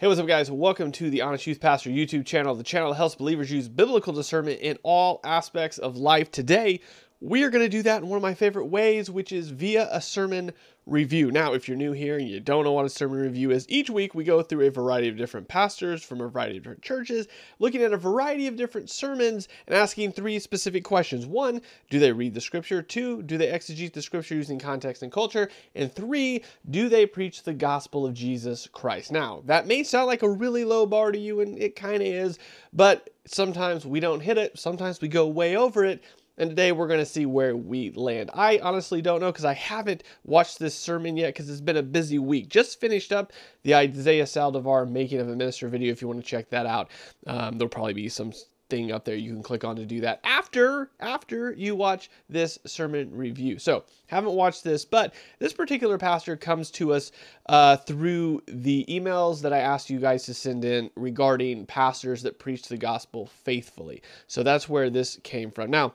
Hey, what's up, guys? Welcome to the Honest Youth Pastor YouTube channel, the channel that helps believers use biblical discernment in all aspects of life. Today, we are going to do that in one of my favorite ways, which is via a sermon review. Now, if you're new here and you don't know what a sermon review is, each week we go through a variety of different pastors from a variety of different churches, looking at a variety of different sermons and asking three specific questions. One, do they read the scripture? Two, do they exegete the scripture using context and culture? And three, do they preach the gospel of Jesus Christ? Now, that may sound like a really low bar to you, and it kind of is, but sometimes we don't hit it, sometimes we go way over it. And today we're going to see where we land. I honestly don't know because I haven't watched this sermon yet because it's been a busy week. Just finished up the Isaiah Saldivar Making of a Minister video if you want to check that out. Um, there'll probably be some thing up there you can click on to do that after after you watch this sermon review so haven't watched this but this particular pastor comes to us uh, through the emails that i asked you guys to send in regarding pastors that preach the gospel faithfully so that's where this came from now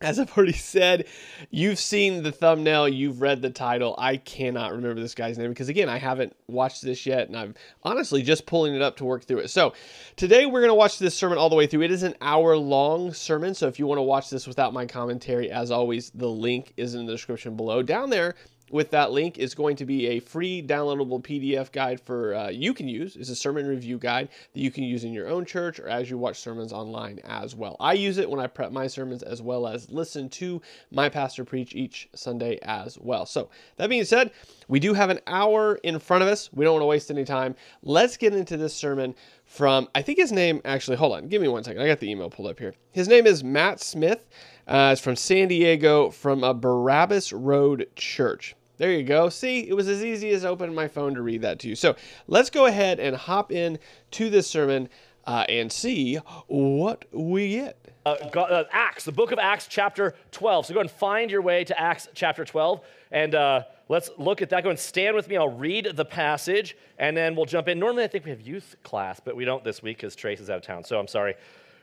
as I've already said, you've seen the thumbnail, you've read the title. I cannot remember this guy's name because, again, I haven't watched this yet, and I'm honestly just pulling it up to work through it. So, today we're going to watch this sermon all the way through. It is an hour long sermon, so if you want to watch this without my commentary, as always, the link is in the description below. Down there, with that link is going to be a free downloadable PDF guide for uh, you can use. It's a sermon review guide that you can use in your own church or as you watch sermons online as well. I use it when I prep my sermons as well as listen to my pastor preach each Sunday as well. So that being said, we do have an hour in front of us. We don't want to waste any time. Let's get into this sermon from I think his name actually. Hold on, give me one second. I got the email pulled up here. His name is Matt Smith. Uh, it's from San Diego, from a Barabbas Road Church. There you go. See, it was as easy as opening my phone to read that to you. So let's go ahead and hop in to this sermon uh, and see what we get. Uh, God, uh, Acts, the book of Acts, chapter 12. So go and find your way to Acts chapter 12, and uh, let's look at that. Go and stand with me. I'll read the passage, and then we'll jump in. Normally, I think we have youth class, but we don't this week because Trace is out of town. So I'm sorry,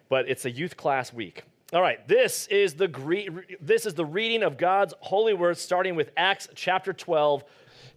but it's a youth class week. All right, this is the this is the reading of God's holy words, starting with Acts chapter 12.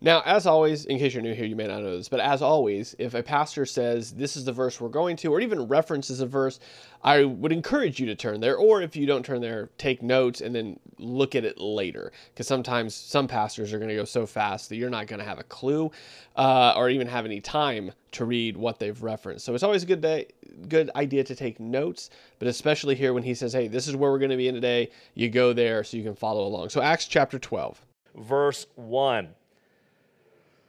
Now, as always, in case you're new here, you may not know this, but as always, if a pastor says this is the verse we're going to, or even references a verse, I would encourage you to turn there. Or if you don't turn there, take notes and then look at it later. Because sometimes some pastors are going to go so fast that you're not going to have a clue uh, or even have any time to read what they've referenced. So it's always a good day, good idea to take notes, but especially here when he says, "Hey, this is where we're going to be in today," you go there so you can follow along. So Acts chapter 12, verse 1.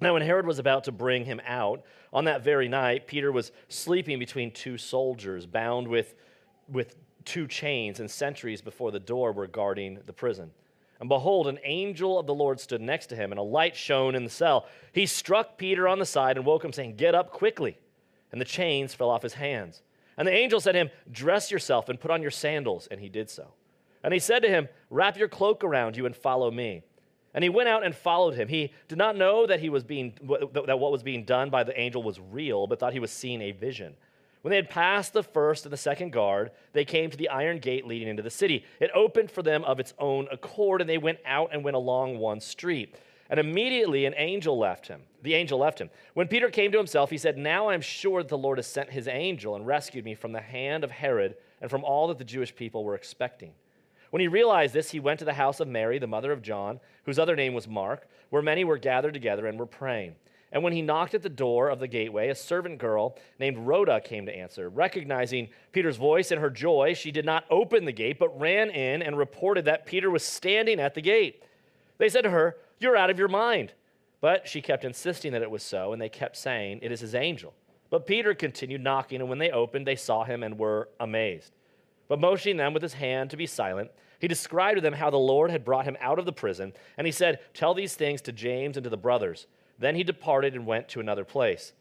Now, when Herod was about to bring him out, on that very night, Peter was sleeping between two soldiers, bound with, with two chains, and sentries before the door were guarding the prison. And behold, an angel of the Lord stood next to him, and a light shone in the cell. He struck Peter on the side and woke him, saying, Get up quickly. And the chains fell off his hands. And the angel said to him, Dress yourself and put on your sandals. And he did so. And he said to him, Wrap your cloak around you and follow me. And he went out and followed him. He did not know that, he was being, that what was being done by the angel was real, but thought he was seeing a vision. When they had passed the first and the second guard, they came to the iron gate leading into the city. It opened for them of its own accord, and they went out and went along one street. And immediately an angel left him. The angel left him. When Peter came to himself, he said, Now I am sure that the Lord has sent his angel and rescued me from the hand of Herod and from all that the Jewish people were expecting. When he realized this, he went to the house of Mary, the mother of John, whose other name was Mark, where many were gathered together and were praying. And when he knocked at the door of the gateway, a servant girl named Rhoda came to answer. Recognizing Peter's voice and her joy, she did not open the gate, but ran in and reported that Peter was standing at the gate. They said to her, You're out of your mind. But she kept insisting that it was so, and they kept saying, It is his angel. But Peter continued knocking, and when they opened, they saw him and were amazed. But motioning them with his hand to be silent, he described to them how the Lord had brought him out of the prison, and he said, Tell these things to James and to the brothers. Then he departed and went to another place.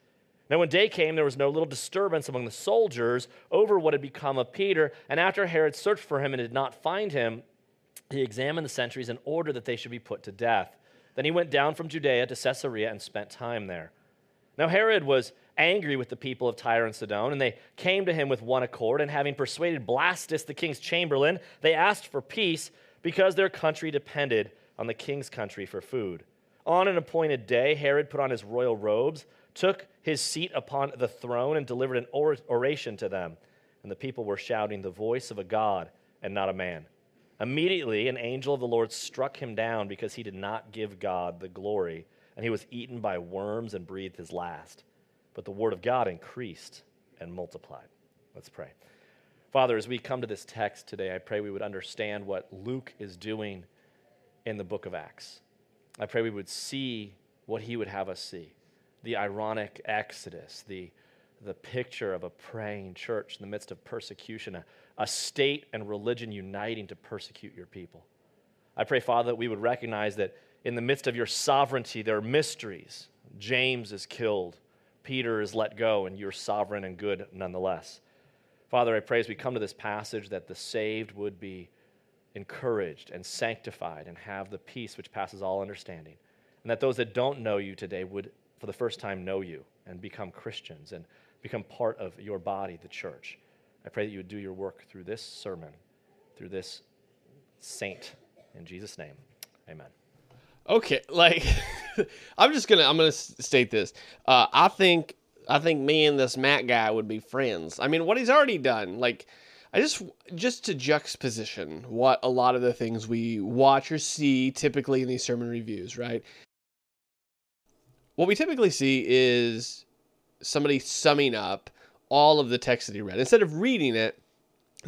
Now, when day came, there was no little disturbance among the soldiers over what had become of Peter. And after Herod searched for him and did not find him, he examined the sentries and ordered that they should be put to death. Then he went down from Judea to Caesarea and spent time there. Now, Herod was angry with the people of Tyre and Sidon, and they came to him with one accord. And having persuaded Blastus, the king's chamberlain, they asked for peace because their country depended on the king's country for food. On an appointed day, Herod put on his royal robes, took his seat upon the throne, and delivered an oration to them. And the people were shouting, The voice of a God and not a man. Immediately, an angel of the Lord struck him down because he did not give God the glory, and he was eaten by worms and breathed his last. But the word of God increased and multiplied. Let's pray. Father, as we come to this text today, I pray we would understand what Luke is doing in the book of Acts. I pray we would see what he would have us see the ironic exodus, the, the picture of a praying church in the midst of persecution, a, a state and religion uniting to persecute your people. I pray, Father, that we would recognize that in the midst of your sovereignty, there are mysteries. James is killed, Peter is let go, and you're sovereign and good nonetheless. Father, I pray as we come to this passage that the saved would be encouraged and sanctified and have the peace which passes all understanding. And that those that don't know you today would, for the first time, know you and become Christians and become part of your body, the church. I pray that you would do your work through this sermon, through this saint. In Jesus' name, amen. Okay, like I'm just gonna I'm gonna state this. Uh, I think I think me and this Matt guy would be friends. I mean, what he's already done, like, I just just to juxtaposition what a lot of the things we watch or see typically in these sermon reviews, right? What we typically see is somebody summing up all of the text that he read. Instead of reading it,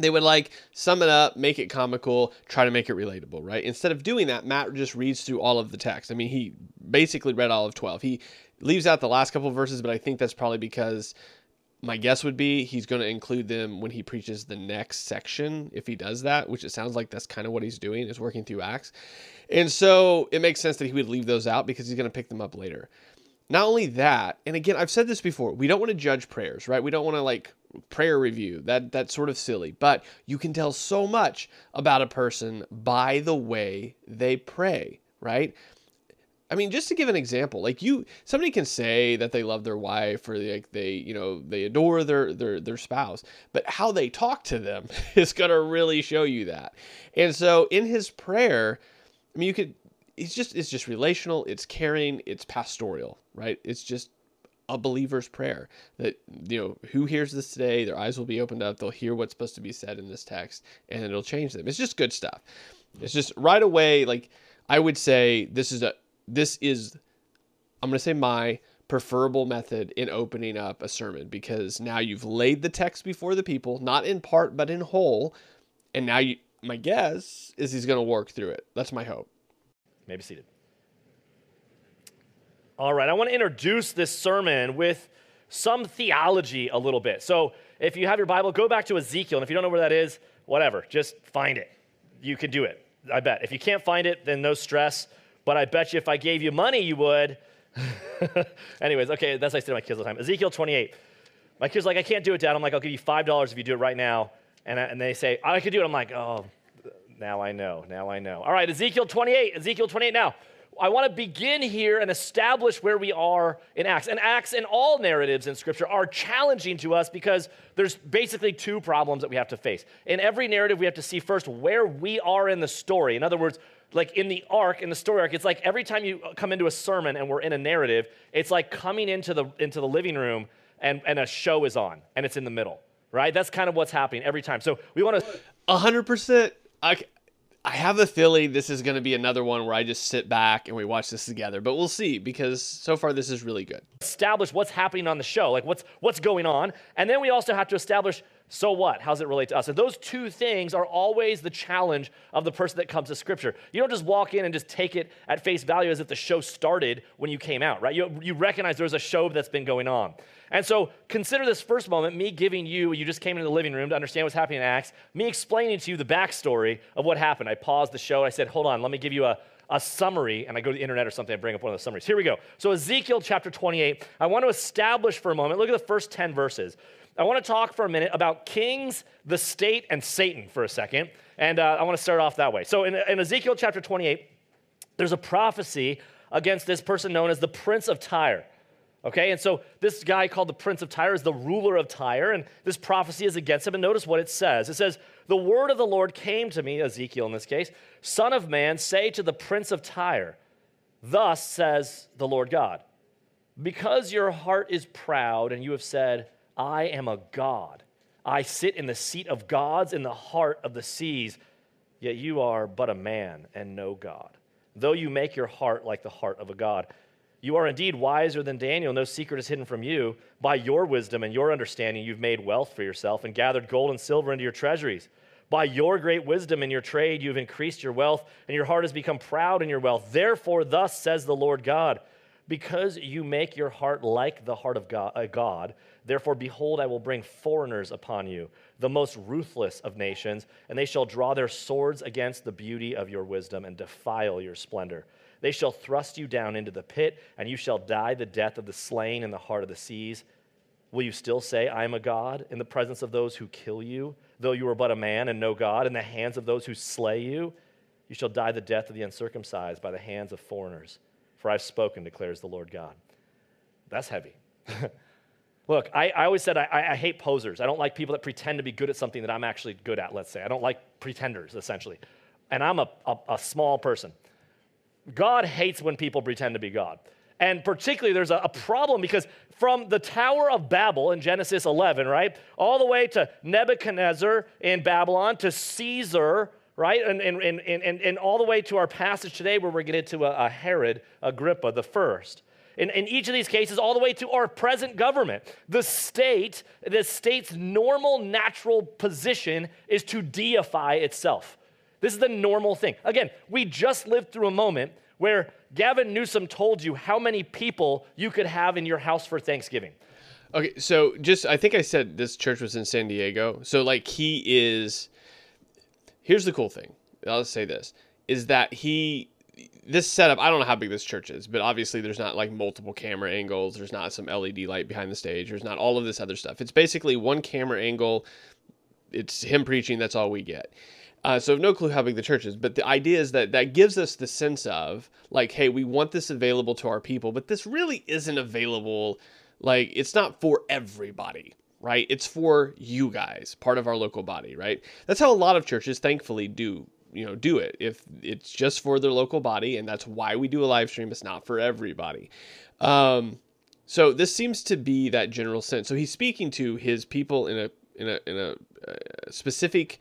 they would like sum it up, make it comical, try to make it relatable, right? Instead of doing that, Matt just reads through all of the text. I mean, he basically read all of 12. He leaves out the last couple verses, but I think that's probably because my guess would be he's going to include them when he preaches the next section if he does that which it sounds like that's kind of what he's doing is working through acts and so it makes sense that he would leave those out because he's going to pick them up later not only that and again i've said this before we don't want to judge prayers right we don't want to like prayer review that that's sort of silly but you can tell so much about a person by the way they pray right I mean, just to give an example, like you, somebody can say that they love their wife or like they, you know, they adore their their their spouse, but how they talk to them is to really show you that. And so, in his prayer, I mean, you could, it's just it's just relational, it's caring, it's pastoral, right? It's just a believer's prayer that you know who hears this today their eyes will be opened up they'll hear what's supposed to be said in this text and it'll change them it's just good stuff it's just right away like i would say this is a this is, I'm going to say my preferable method in opening up a sermon because now you've laid the text before the people, not in part, but in whole. And now you, my guess is he's going to work through it. That's my hope. Maybe seated. All right, I want to introduce this sermon with some theology a little bit. So if you have your Bible, go back to Ezekiel. And if you don't know where that is, whatever, just find it. You can do it, I bet. If you can't find it, then no stress but I bet you if I gave you money, you would. Anyways, okay, that's what I say to my kids all the time. Ezekiel 28. My kids like, I can't do it, Dad. I'm like, I'll give you $5 if you do it right now. And, I, and they say, I could do it. I'm like, oh, now I know. Now I know. All right, Ezekiel 28. Ezekiel 28 now. I want to begin here and establish where we are in Acts. And Acts and all narratives in Scripture are challenging to us because there's basically two problems that we have to face. In every narrative, we have to see first where we are in the story. In other words, like in the arc, in the story arc, it's like every time you uh, come into a sermon and we're in a narrative, it's like coming into the into the living room and, and a show is on and it's in the middle, right? That's kind of what's happening every time. So we want to. Hundred percent. I I have a feeling this is going to be another one where I just sit back and we watch this together, but we'll see because so far this is really good. Establish what's happening on the show, like what's what's going on, and then we also have to establish so what? How does it relate to us? And those two things are always the challenge of the person that comes to Scripture. You don't just walk in and just take it at face value as if the show started when you came out, right? You, you recognize there's a show that's been going on. And so consider this first moment, me giving you, you just came into the living room to understand what's happening in Acts, me explaining to you the backstory of what happened. I paused the show. I said, hold on, let me give you a, a summary, and I go to the internet or something, I bring up one of the summaries. Here we go. So, Ezekiel chapter 28, I want to establish for a moment, look at the first 10 verses. I want to talk for a minute about kings, the state, and Satan for a second. And uh, I want to start off that way. So, in, in Ezekiel chapter 28, there's a prophecy against this person known as the Prince of Tyre. Okay, and so this guy called the Prince of Tyre is the ruler of Tyre, and this prophecy is against him. And notice what it says it says, The word of the Lord came to me, Ezekiel in this case, Son of man, say to the Prince of Tyre, Thus says the Lord God, because your heart is proud and you have said, I am a God, I sit in the seat of gods in the heart of the seas, yet you are but a man and no God, though you make your heart like the heart of a God. You are indeed wiser than Daniel. No secret is hidden from you. By your wisdom and your understanding, you've made wealth for yourself and gathered gold and silver into your treasuries. By your great wisdom in your trade, you've increased your wealth, and your heart has become proud in your wealth. Therefore, thus says the Lord God, because you make your heart like the heart of God, uh, God, therefore, behold, I will bring foreigners upon you, the most ruthless of nations, and they shall draw their swords against the beauty of your wisdom and defile your splendor. They shall thrust you down into the pit, and you shall die the death of the slain in the heart of the seas. Will you still say, I am a God, in the presence of those who kill you, though you are but a man and no God, in the hands of those who slay you? You shall die the death of the uncircumcised by the hands of foreigners. For I've spoken, declares the Lord God. That's heavy. Look, I, I, always said I, I, hate posers. I don't like people that pretend to be good at something that I'm actually good at, let's say. I don't like pretenders, essentially. And I'm a, a, a small person. God hates when people pretend to be God. And particularly, there's a, a, problem because from the Tower of Babel in Genesis 11, right, all the way to Nebuchadnezzar in Babylon, to Caesar, right, and, and, and, and, and all the way to our passage today where we're getting to a, uh, a uh, Herod Agrippa the first. In, in each of these cases, all the way to our present government, the state, the state's normal natural position is to deify itself. This is the normal thing. Again, we just lived through a moment where Gavin Newsom told you how many people you could have in your house for Thanksgiving. Okay, so just I think I said this church was in San Diego. So like he is Here's the cool thing. I'll say this is that he this setup, I don't know how big this church is, but obviously there's not like multiple camera angles, there's not some LED light behind the stage, there's not all of this other stuff. It's basically one camera angle. It's him preaching, that's all we get. Uh, so no clue how big the church is, but the idea is that that gives us the sense of like, hey, we want this available to our people, but this really isn't available. Like, it's not for everybody, right? It's for you guys, part of our local body, right? That's how a lot of churches, thankfully, do you know do it. If it's just for their local body, and that's why we do a live stream. It's not for everybody. Um, so this seems to be that general sense. So he's speaking to his people in a in a in a, a uh, specific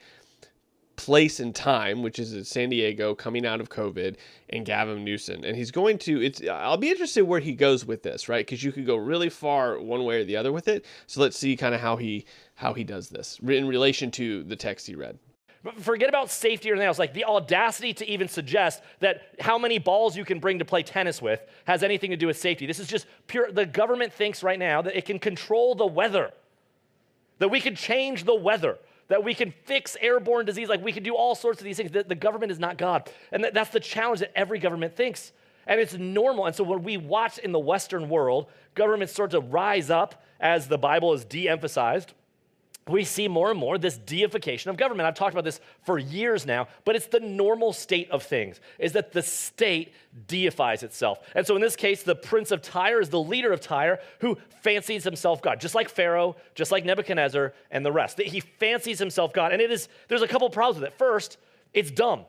place and time, which is San Diego, coming out of COVID, and Gavin Newsom. And he's going to. It's. I'll be interested where he goes with this, right? Because you could go really far one way or the other with it. So let's see kind of how he how he does this in relation to the text he read. Forget about safety or anything else. Like the audacity to even suggest that how many balls you can bring to play tennis with has anything to do with safety. This is just pure. The government thinks right now that it can control the weather, that we can change the weather that we can fix airborne disease, like we can do all sorts of these things. The, the government is not God. And that, that's the challenge that every government thinks. And it's normal. And so when we watch in the Western world, governments start to rise up as the Bible is de emphasized we see more and more this deification of government. I've talked about this for years now, but it's the normal state of things, is that the state deifies itself. And so in this case, the prince of Tyre is the leader of Tyre who fancies himself God, just like Pharaoh, just like Nebuchadnezzar, and the rest. He fancies himself God. And it is, there's a couple problems with it. First, it's dumb.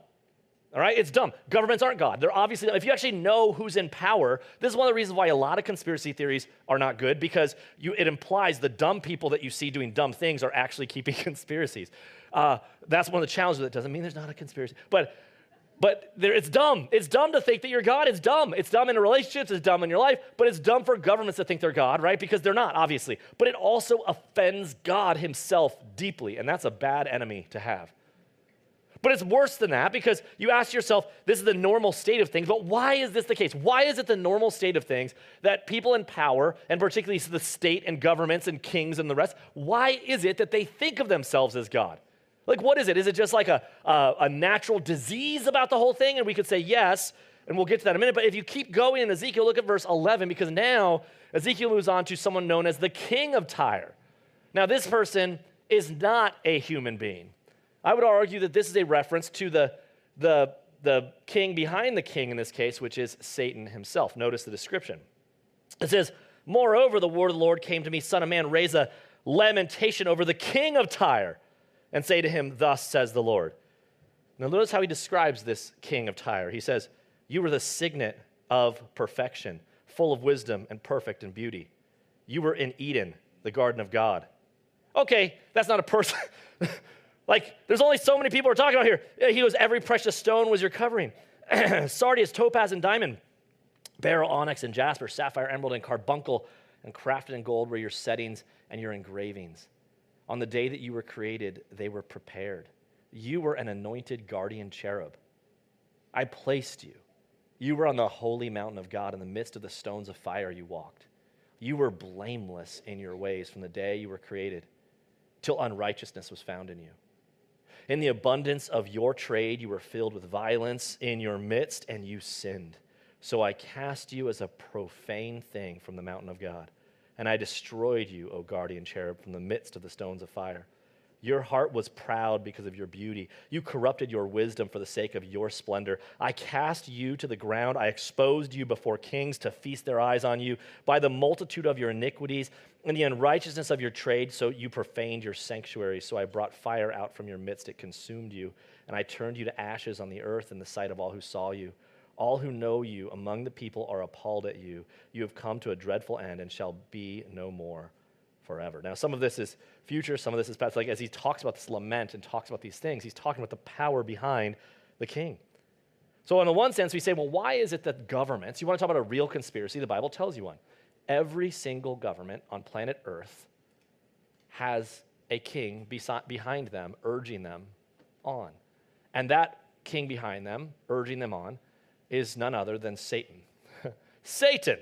All right, it's dumb. Governments aren't God. They're obviously, if you actually know who's in power, this is one of the reasons why a lot of conspiracy theories are not good because you, it implies the dumb people that you see doing dumb things are actually keeping conspiracies. Uh, that's one of the challenges. That doesn't mean there's not a conspiracy, but but there, it's dumb. It's dumb to think that you're God. It's dumb. It's dumb in relationships. It's dumb in your life. But it's dumb for governments to think they're God, right? Because they're not, obviously. But it also offends God Himself deeply, and that's a bad enemy to have. But it's worse than that because you ask yourself, this is the normal state of things, but why is this the case? Why is it the normal state of things that people in power, and particularly the state and governments and kings and the rest, why is it that they think of themselves as God? Like, what is it? Is it just like a, a, a natural disease about the whole thing? And we could say yes, and we'll get to that in a minute. But if you keep going in Ezekiel, look at verse 11, because now Ezekiel moves on to someone known as the king of Tyre. Now, this person is not a human being. I would argue that this is a reference to the, the, the king behind the king in this case, which is Satan himself. Notice the description. It says, Moreover, the word of the Lord came to me, Son of man, raise a lamentation over the king of Tyre, and say to him, Thus says the Lord. Now, notice how he describes this king of Tyre. He says, You were the signet of perfection, full of wisdom and perfect in beauty. You were in Eden, the garden of God. Okay, that's not a person. like, there's only so many people we're talking about here. He was every precious stone was your covering. Sardius, topaz, and diamond, beryl, onyx, and jasper, sapphire, emerald, and carbuncle, and crafted in gold were your settings and your engravings. On the day that you were created, they were prepared. You were an anointed guardian cherub. I placed you. You were on the holy mountain of God in the midst of the stones of fire you walked. You were blameless in your ways from the day you were created till unrighteousness was found in you. In the abundance of your trade, you were filled with violence in your midst, and you sinned. So I cast you as a profane thing from the mountain of God, and I destroyed you, O guardian cherub, from the midst of the stones of fire. Your heart was proud because of your beauty. You corrupted your wisdom for the sake of your splendor. I cast you to the ground. I exposed you before kings to feast their eyes on you. By the multitude of your iniquities and the unrighteousness of your trade, so you profaned your sanctuary. So I brought fire out from your midst. It consumed you. And I turned you to ashes on the earth in the sight of all who saw you. All who know you among the people are appalled at you. You have come to a dreadful end and shall be no more forever. Now, some of this is future, some of this is past. Like as he talks about this lament and talks about these things, he's talking about the power behind the king. So, in the one sense, we say, well, why is it that governments, you want to talk about a real conspiracy, the Bible tells you one. Every single government on planet Earth has a king behind them, urging them on. And that king behind them, urging them on, is none other than Satan. Satan!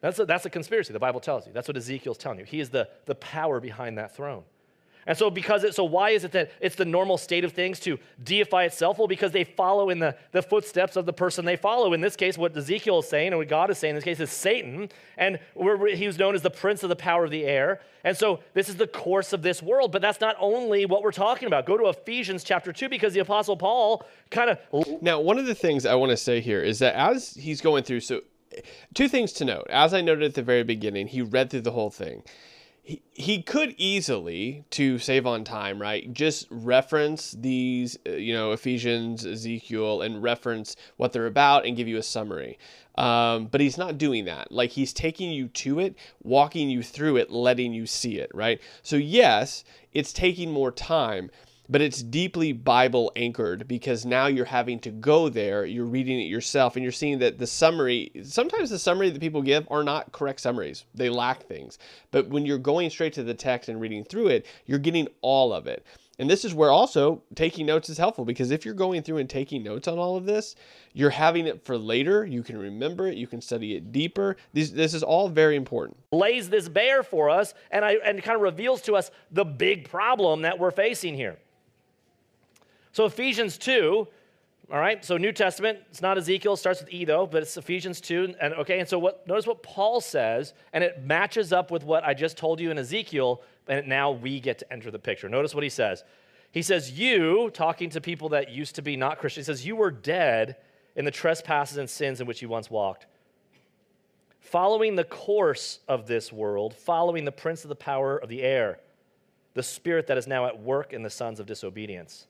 That's a, that's a conspiracy, the Bible tells you. That's what Ezekiel's telling you. He is the, the power behind that throne. And so, because it, so why is it that it's the normal state of things to deify itself? Well, because they follow in the, the footsteps of the person they follow. In this case, what Ezekiel is saying and what God is saying in this case is Satan, and he was known as the prince of the power of the air. And so, this is the course of this world. But that's not only what we're talking about. Go to Ephesians chapter 2, because the Apostle Paul kind of. Now, one of the things I want to say here is that as he's going through, so two things to note. As I noted at the very beginning, he read through the whole thing. He, he could easily, to save on time, right, just reference these, uh, you know, Ephesians, Ezekiel, and reference what they're about and give you a summary. Um, but he's not doing that. Like he's taking you to it, walking you through it, letting you see it, right? So, yes, it's taking more time but it's deeply Bible anchored because now you're having to go there, you're reading it yourself, and you're seeing that the summary, sometimes the summary that people give are not correct summaries. They lack things. But when you're going straight to the text and reading through it, you're getting all of it. And this is where also taking notes is helpful because if you're going through and taking notes on all of this, you're having it for later. You can remember it, you can study it deeper. This, this is all very important. Lays this bare for us and, I, and kind of reveals to us the big problem that we're facing here. So Ephesians 2, all right, so New Testament, it's not Ezekiel, it starts with E though, but it's Ephesians 2. And okay, and so what notice what Paul says, and it matches up with what I just told you in Ezekiel, and now we get to enter the picture. Notice what he says. He says, You, talking to people that used to be not Christian, he says, You were dead in the trespasses and sins in which you once walked. Following the course of this world, following the prince of the power of the air, the spirit that is now at work in the sons of disobedience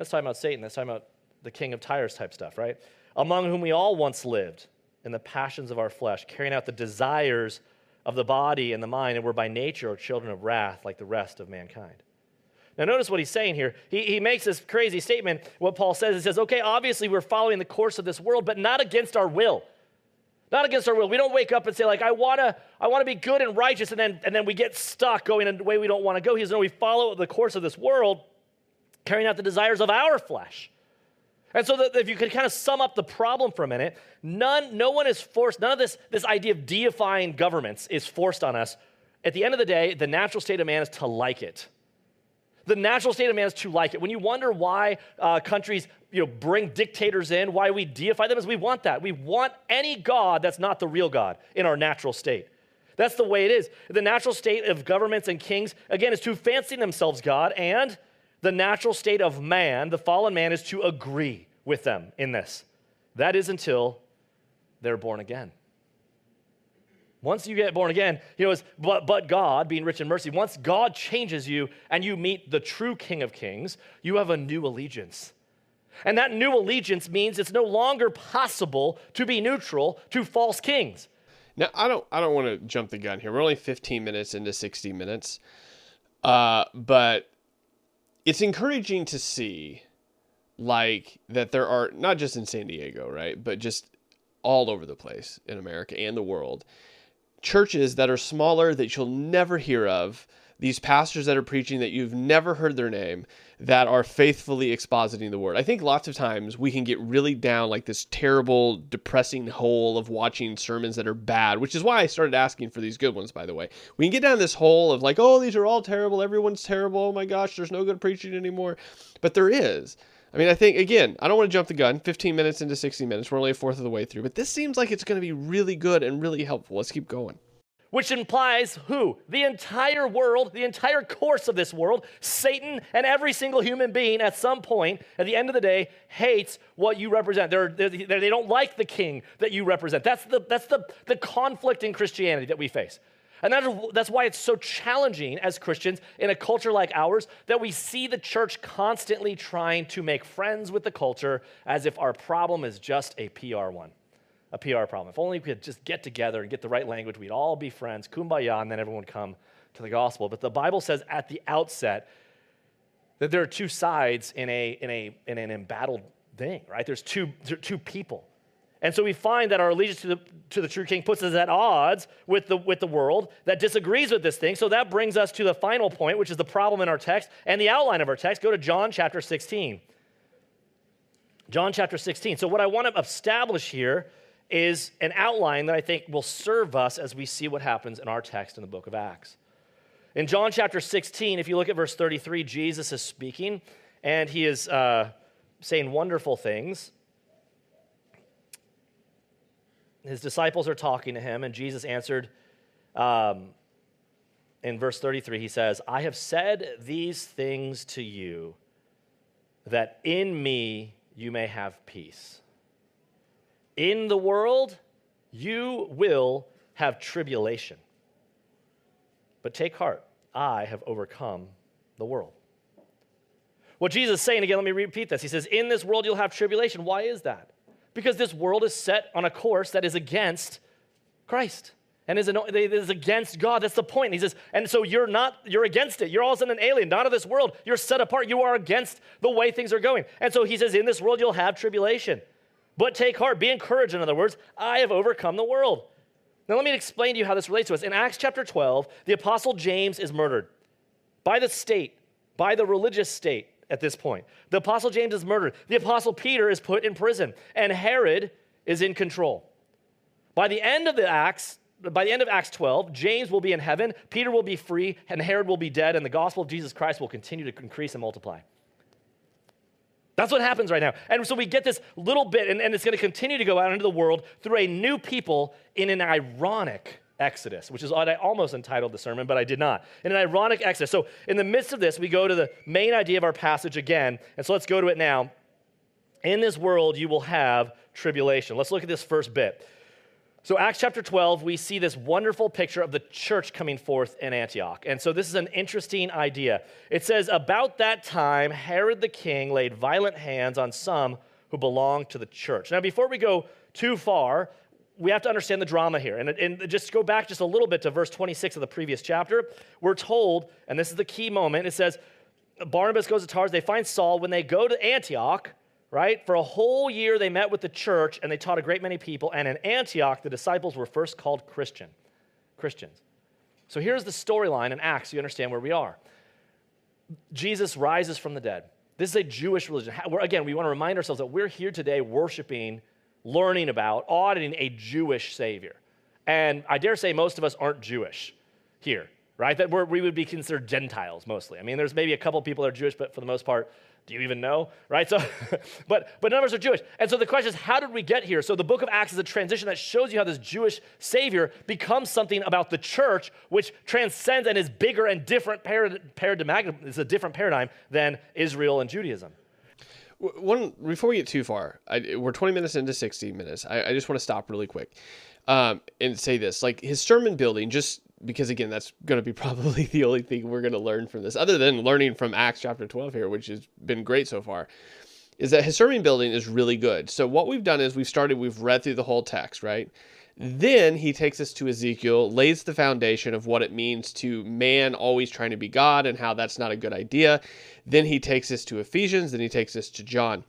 that's talking about Satan. That's talking about the king of Tyre's type stuff, right? Among whom we all once lived in the passions of our flesh, carrying out the desires of the body and the mind, and were by nature children of wrath like the rest of mankind. Now, notice what he's saying here. He, he makes this crazy statement. What Paul says, he says, okay, obviously we're following the course of this world, but not against our will. Not against our will. We don't wake up and say, like, I wanna, I wanna be good and righteous, and then, and then we get stuck going in the way we don't want to go. He says, no, we follow the course of this world, carrying out the desires of our flesh. And so, if you could kind of sum up the problem for a minute, none, no one is forced, none of this, this idea of deifying governments is forced on us. At the end of the day, the natural state of man is to like it. The natural state of man is to like it. When you wonder why uh, countries you know, bring dictators in, why we deify them, is we want that. We want any God that's not the real God in our natural state. That's the way it is. The natural state of governments and kings, again, is to fancy themselves God, and the natural state of man, the fallen man, is to agree with them in this. That is until they're born again. Once you get born again, you know, it's but, but God, being rich in mercy, once God changes you and you meet the true King of Kings, you have a new allegiance. And that new allegiance means it's no longer possible to be neutral to false kings. Now, I don't, I don't want to jump the gun here. We're only 15 minutes into 60 minutes, uh, but it's encouraging to see, like, that there are not just in San Diego, right, but just all over the place in America and the world churches that are smaller that you'll never hear of, these pastors that are preaching that you've never heard their name that are faithfully expositing the word. I think lots of times we can get really down like this terrible, depressing hole of watching sermons that are bad, which is why I started asking for these good ones, by the way. We can get down this hole of like, oh, these are all terrible. Everyone's terrible. Oh my gosh, there's no good preaching anymore. But there is. I mean, I think, again, I don't want to jump the gun. 15 minutes into 60 minutes. We're only a fourth of the way through. But this seems like it's going to be really good and really helpful. Let's keep going. Which implies who? The entire world, the entire course of this world, Satan and every single human being at some point, at the end of the day, hates what you represent. They're, they're, they do not like the king that you represent. That's, the, that's the, the conflict in Christianity that we face. And that is, that's why it's so challenging as Christians in a culture like ours that we see the church constantly trying to make friends with the culture as if our problem is just a PR one, a PR problem. If only we could just get together and get the right language, we'd all be friends, kumbaya, and then everyone would come to the gospel. But the Bible says at the outset that there are two sides in, a, in, a, in an embattled thing, right? There's two, two people. And so we find that our allegiance to the, to the true king puts us at odds with the, with the world that disagrees with this thing. So that brings us to the final point, which is the problem in our text and the outline of our text. Go to John chapter 16. John chapter 16. So, what I want to establish here is an outline that I think will serve us as we see what happens in our text in the book of Acts. In John chapter 16, if you look at verse 33, Jesus is speaking and he is uh, saying wonderful things his disciples are talking to him, and Jesus answered um, in verse 33 he says, I have said these things to you that in me you may have peace. In the world you will have tribulation. But take heart, I have overcome the world. What Jesus is saying, again, let me repeat this. He says, In this world you'll have tribulation. Why is that? Because this world is set on a course that is against Christ and is, is against God. That's the point. He says, and so you're not, you're against it. You're all of a sudden an alien, not of this world. You're set apart. You are against the way things are going. And so he says, in this world you'll have tribulation. But take heart, be encouraged, in other words, I have overcome the world. Now let me explain to you how this relates to us. In Acts chapter 12, the apostle James is murdered by the state, by the religious state at this point. The Apostle James is murdered. The Apostle Peter is put in prison, and Herod is in control. By the end of the Acts, by the end of Acts 12, James will be in heaven, Peter will be free, and Herod will be dead, and the gospel of Jesus Christ will continue to increase and multiply. That's what happens right now. And so we get this little bit, and, and it's going to continue to go out into the world through a new people in an ironic Exodus, which is what I almost entitled the sermon, but I did not. In an ironic Exodus. So, in the midst of this, we go to the main idea of our passage again. And so let's go to it now. In this world, you will have tribulation. Let's look at this first bit. So, Acts chapter 12, we see this wonderful picture of the church coming forth in Antioch. And so, this is an interesting idea. It says, About that time, Herod the king laid violent hands on some who belonged to the church. Now, before we go too far, we have to understand the drama here. And, and just go back just a little bit to verse 26 of the previous chapter. We're told, and this is the key moment, it says, Barnabas goes to Tarsus, they find Saul. When they go to Antioch, right, for a whole year they met with the church and they taught a great many people. And in Antioch, the disciples were first called Christian, Christians. So here's the storyline in Acts, so you understand where we are. Jesus rises from the dead. This is a Jewish religion. Again, we want to remind ourselves that we're here today worshiping learning about, auditing a Jewish Savior. And I dare say most of us aren't Jewish here, right? That we would be considered Gentiles mostly. I mean, there's maybe a couple people that are Jewish, but for the most part, do you even know? Right? So, but but none of us are Jewish. And so the question is, how did we get here? So the book of Acts is a transition that shows you how this Jewish Savior becomes something about the church, which transcends and is bigger and different paradigm. It's a different paradigm than Israel and Judaism. One before we get too far, I, we're 20 minutes into 60 minutes. I, I just want to stop really quick um, and say this: like his sermon building, just because again that's going to be probably the only thing we're going to learn from this other than learning from acts chapter 12 here which has been great so far is that his sermon building is really good. So what we've done is we've started we've read through the whole text right? Then he takes us to Ezekiel, lays the foundation of what it means to man always trying to be God and how that's not a good idea. Then he takes us to Ephesians, then he takes us to John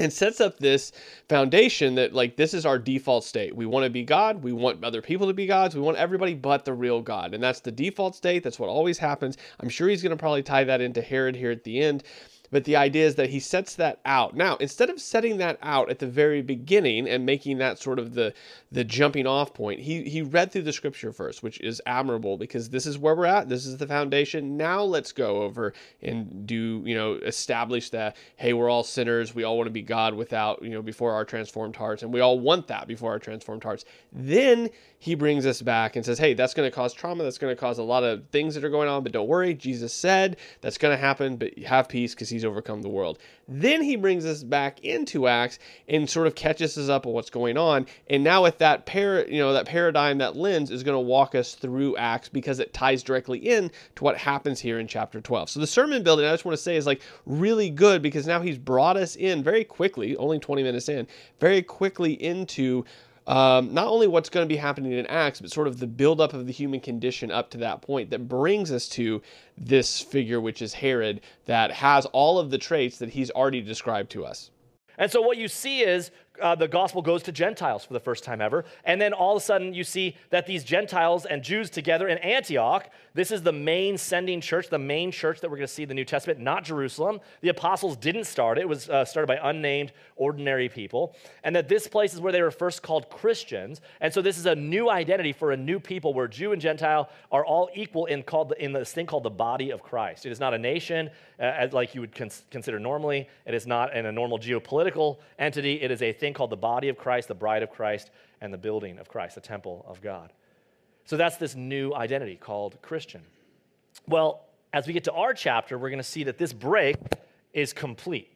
and sets up this foundation that like this is our default state. We want to be god we want other people to be gods we want everybody but the real god and that's the default state that's what always happens. I'm sure he's going to probably tie that into herod here at the end but the idea is that he sets that out. Now, instead of setting that out at the very beginning and making that sort of the the jumping off point, he he read through the scripture first, which is admirable because this is where we're at. This is the foundation. Now let's go over and do, you know, establish that hey, we're all sinners. We all want to be God without, you know, before our transformed hearts and we all want that before our transformed hearts. Then he brings us back and says, hey, that's going to cause trauma. That's going to cause a lot of things that are going on, but don't worry. Jesus said that's going to happen, but have peace because he's overcome the world. Then he brings us back into Acts and sort of catches us up on what's going on. And now with that par- you know, that paradigm, that lens is going to walk us through Acts because it ties directly in to what happens here in chapter 12. So the sermon building, I just want to say, is like really good because now he's brought us in very quickly, only 20 minutes in, very quickly into um, not only what's going to be happening in Acts, but sort of the buildup of the human condition up to that point that brings us to this figure, which is Herod, that has all of the traits that he's already described to us. And so what you see is uh, the gospel goes to Gentiles for the first time ever. And then all of a sudden, you see that these Gentiles and Jews together in Antioch, this is the main sending church, the main church that we're going to see in the New Testament, not Jerusalem. The apostles didn't start it, it was uh, started by unnamed, ordinary people. And that this place is where they were first called Christians. And so this is a new identity for a new people where Jew and Gentile are all equal in, called, in this thing called the body of Christ. It is not a nation uh, like you would cons- consider normally, it is not in a normal geopolitical entity, it is a thing thing called the body of Christ, the bride of Christ, and the building of Christ, the temple of God. So that's this new identity called Christian. Well, as we get to our chapter, we're going to see that this break is complete.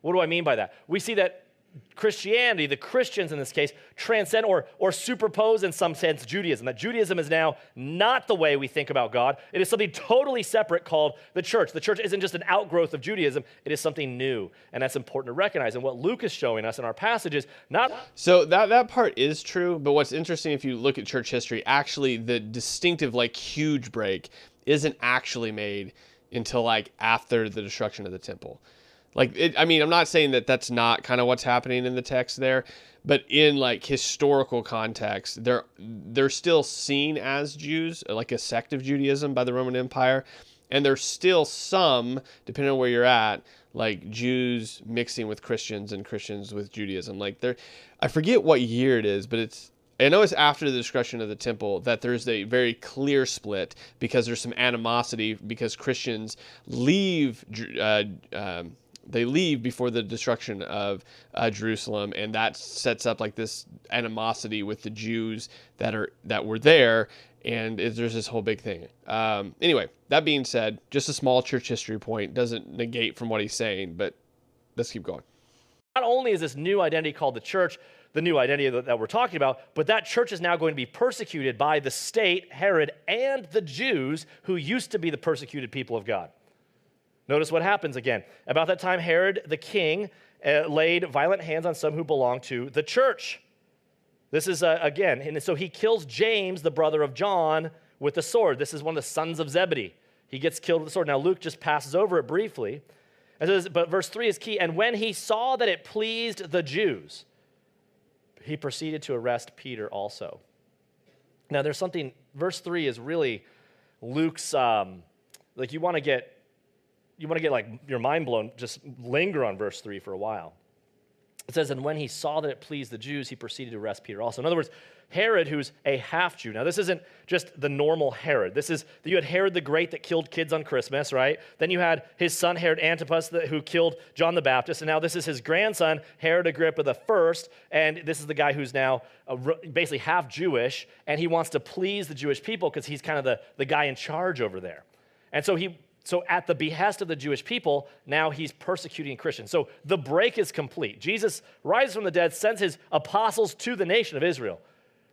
What do I mean by that? We see that Christianity, the Christians in this case, transcend or, or superpose in some sense Judaism. That Judaism is now not the way we think about God. It is something totally separate called the church. The church isn't just an outgrowth of Judaism, it is something new. And that's important to recognize. And what Luke is showing us in our passages, not. So that, that part is true. But what's interesting if you look at church history, actually, the distinctive, like, huge break isn't actually made until like after the destruction of the temple. Like, it, I mean, I'm not saying that that's not kind of what's happening in the text there, but in like historical context, they're they're still seen as Jews, like a sect of Judaism by the Roman Empire, and there's still some, depending on where you're at, like Jews mixing with Christians and Christians with Judaism. Like there, I forget what year it is, but it's I know it's after the destruction of the temple that there's a very clear split because there's some animosity because Christians leave uh, um, they leave before the destruction of uh, Jerusalem, and that sets up like this animosity with the Jews that are that were there, and it, there's this whole big thing. Um, anyway, that being said, just a small church history point doesn't negate from what he's saying, but let's keep going. Not only is this new identity called the church, the new identity that, that we're talking about, but that church is now going to be persecuted by the state, Herod, and the Jews who used to be the persecuted people of God. Notice what happens again. About that time, Herod the king uh, laid violent hands on some who belonged to the church. This is, uh, again, and so he kills James, the brother of John, with the sword. This is one of the sons of Zebedee. He gets killed with the sword. Now, Luke just passes over it briefly. Says, but verse 3 is key. And when he saw that it pleased the Jews, he proceeded to arrest Peter also. Now, there's something, verse 3 is really Luke's, um, like, you want to get you want to get like your mind blown, just linger on verse 3 for a while. It says, And when he saw that it pleased the Jews, he proceeded to arrest Peter also. In other words, Herod, who's a half Jew. Now, this isn't just the normal Herod. This is, you had Herod the Great that killed kids on Christmas, right? Then you had his son, Herod Antipas, who killed John the Baptist. And now this is his grandson, Herod Agrippa the First. And this is the guy who's now basically half Jewish. And he wants to please the Jewish people because he's kind of the, the guy in charge over there. And so he so, at the behest of the Jewish people, now he's persecuting Christians. So, the break is complete. Jesus rises from the dead, sends his apostles to the nation of Israel.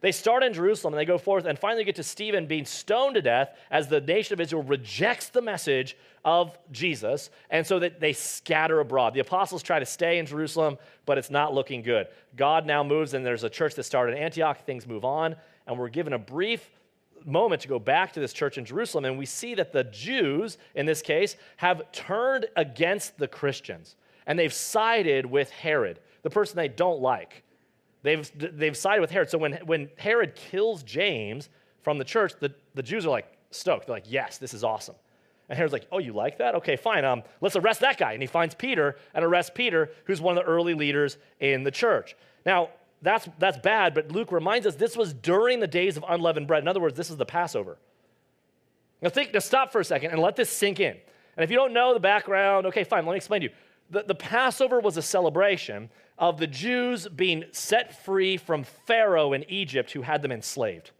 They start in Jerusalem and they go forth and finally get to Stephen being stoned to death as the nation of Israel rejects the message of Jesus. And so that they scatter abroad. The apostles try to stay in Jerusalem, but it's not looking good. God now moves, and there's a church that started in Antioch. Things move on, and we're given a brief moment to go back to this church in Jerusalem, and we see that the Jews, in this case, have turned against the Christians, and they've sided with Herod, the person they don't like. They've, they've sided with Herod. So when, when Herod kills James from the church, the, the Jews are like stoked. They're like, yes, this is awesome. And Herod's like, oh, you like that? Okay, fine. Um, let's arrest that guy. And he finds Peter and arrests Peter, who's one of the early leaders in the church. Now, that's, that's bad, but Luke reminds us this was during the days of unleavened bread. In other words, this is the Passover. Now, think, now stop for a second and let this sink in. And if you don't know the background, okay, fine, let me explain to you. The, the Passover was a celebration of the Jews being set free from Pharaoh in Egypt who had them enslaved.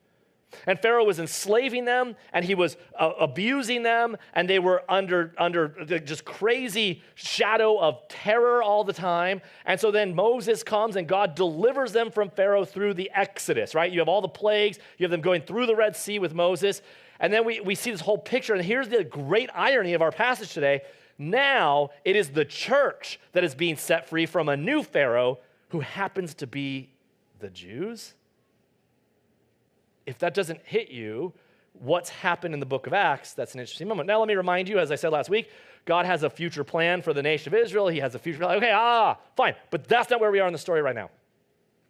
And Pharaoh was enslaving them and he was uh, abusing them, and they were under, under just crazy shadow of terror all the time. And so then Moses comes and God delivers them from Pharaoh through the Exodus, right? You have all the plagues, you have them going through the Red Sea with Moses. And then we, we see this whole picture. And here's the great irony of our passage today. Now it is the church that is being set free from a new Pharaoh who happens to be the Jews if that doesn't hit you, what's happened in the book of Acts, that's an interesting moment. Now, let me remind you, as I said last week, God has a future plan for the nation of Israel. He has a future plan. Okay, ah, fine. But that's not where we are in the story right now.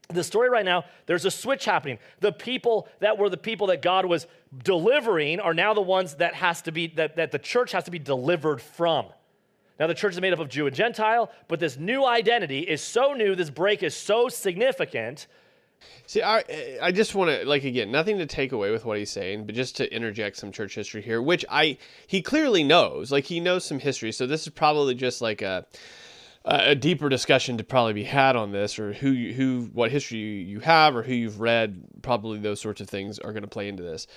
The story right now, there's a switch happening. The people that were the people that God was delivering are now the ones that has to be that, that the church has to be delivered from. Now, the church is made up of Jew and Gentile, but this new identity is so new, this break is so significant See, I I just want to like again, nothing to take away with what he's saying, but just to interject some church history here, which I he clearly knows. Like he knows some history, so this is probably just like a a deeper discussion to probably be had on this, or who who what history you have, or who you've read. Probably those sorts of things are going to play into this.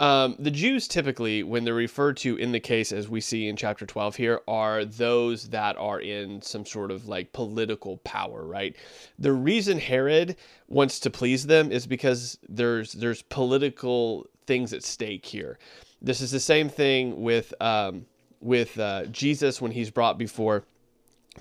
Um, the Jews typically, when they're referred to in the case, as we see in chapter 12 here, are those that are in some sort of like political power, right? The reason Herod wants to please them is because there's there's political things at stake here. This is the same thing with um, with uh, Jesus when he's brought before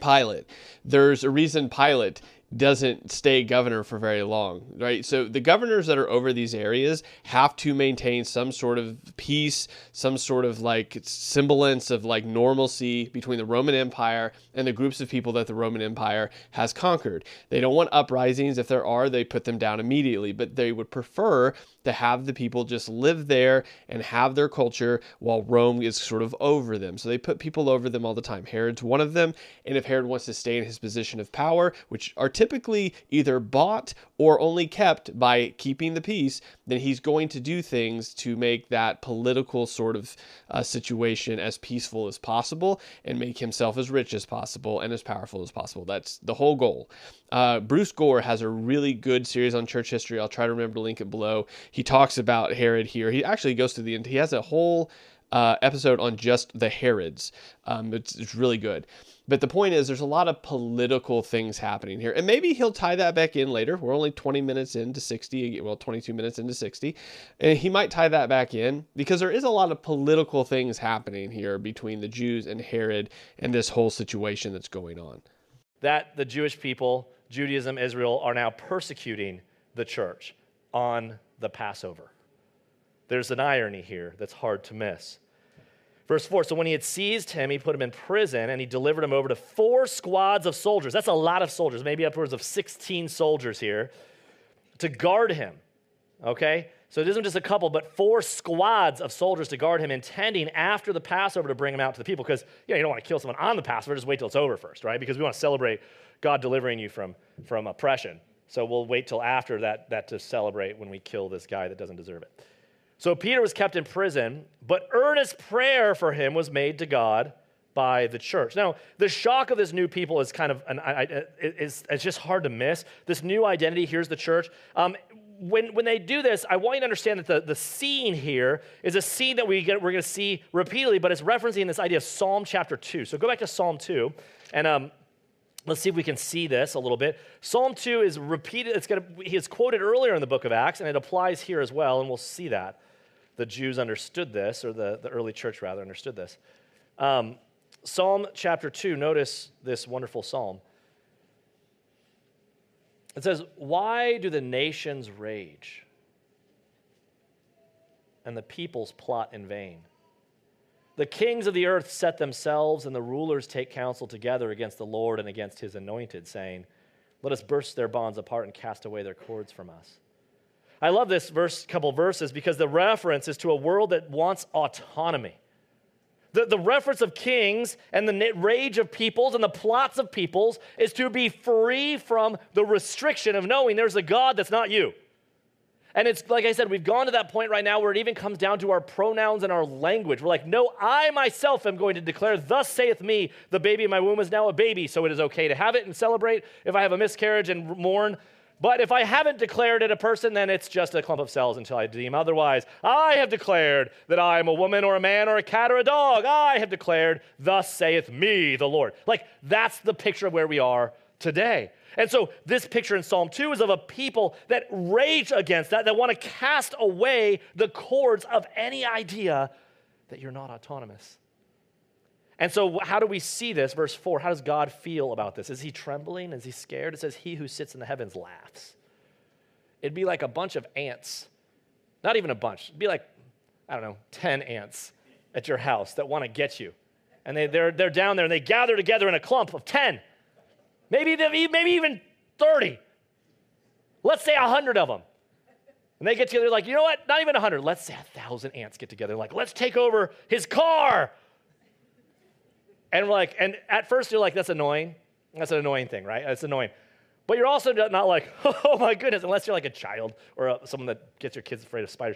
Pilate. There's a reason Pilate doesn't stay governor for very long, right? So the governors that are over these areas have to maintain some sort of peace, some sort of like semblance of like normalcy between the Roman Empire and the groups of people that the Roman Empire has conquered. They don't want uprisings. If there are, they put them down immediately, but they would prefer to have the people just live there and have their culture while Rome is sort of over them. So they put people over them all the time. Herod's one of them. And if Herod wants to stay in his position of power, which are typically either bought or only kept by keeping the peace, then he's going to do things to make that political sort of uh, situation as peaceful as possible and make himself as rich as possible and as powerful as possible. That's the whole goal. Uh, Bruce Gore has a really good series on church history. I'll try to remember to link it below. He talks about Herod here. He actually goes to the end. He has a whole uh, episode on just the Herods. Um, it's, it's really good. But the point is, there's a lot of political things happening here. And maybe he'll tie that back in later. We're only 20 minutes into 60, well, 22 minutes into 60. And he might tie that back in because there is a lot of political things happening here between the Jews and Herod and this whole situation that's going on. That the Jewish people, Judaism, Israel, are now persecuting the church on the Passover. There's an irony here that's hard to miss. Verse 4 So when he had seized him, he put him in prison and he delivered him over to four squads of soldiers. That's a lot of soldiers, maybe upwards of 16 soldiers here to guard him. Okay? So it isn't just a couple, but four squads of soldiers to guard him, intending after the Passover to bring him out to the people. Because you, know, you don't want to kill someone on the Passover, just wait till it's over first, right? Because we want to celebrate God delivering you from, from oppression. So we'll wait till after that, that to celebrate when we kill this guy that doesn't deserve it. So Peter was kept in prison, but earnest prayer for him was made to God by the church. Now, the shock of this new people is kind of, an, it's, it's just hard to miss. This new identity, here's the church. Um, when, when they do this, I want you to understand that the, the scene here is a scene that we get, we're going to see repeatedly, but it's referencing this idea of Psalm chapter 2. So go back to Psalm 2, and um, let's see if we can see this a little bit. Psalm 2 is repeated, it's to, he is quoted earlier in the book of Acts, and it applies here as well, and we'll see that. The Jews understood this, or the, the early church rather understood this. Um, Psalm chapter 2, notice this wonderful psalm. It says, Why do the nations rage and the peoples plot in vain? The kings of the earth set themselves, and the rulers take counsel together against the Lord and against his anointed, saying, Let us burst their bonds apart and cast away their cords from us. I love this verse, couple verses because the reference is to a world that wants autonomy. The, the reference of kings and the rage of peoples and the plots of peoples is to be free from the restriction of knowing there's a God that's not you. And it's like I said, we've gone to that point right now where it even comes down to our pronouns and our language. We're like, no, I myself am going to declare, Thus saith me, the baby in my womb is now a baby, so it is okay to have it and celebrate. If I have a miscarriage and mourn, but if I haven't declared it a person, then it's just a clump of cells until I deem otherwise. I have declared that I am a woman or a man or a cat or a dog. I have declared, thus saith me, the Lord. Like, that's the picture of where we are today. And so, this picture in Psalm 2 is of a people that rage against that, that want to cast away the cords of any idea that you're not autonomous. And so, how do we see this? Verse 4 How does God feel about this? Is he trembling? Is he scared? It says, He who sits in the heavens laughs. It'd be like a bunch of ants. Not even a bunch. It'd be like, I don't know, 10 ants at your house that want to get you. And they, they're, they're down there and they gather together in a clump of 10. Maybe, maybe even 30. Let's say 100 of them. And they get together like, you know what? Not even 100. Let's say 1,000 ants get together. Like, let's take over his car. And we're like, and at first you're like, that's annoying. That's an annoying thing, right? That's annoying. But you're also not like, oh my goodness, unless you're like a child or a, someone that gets your kids afraid of spiders.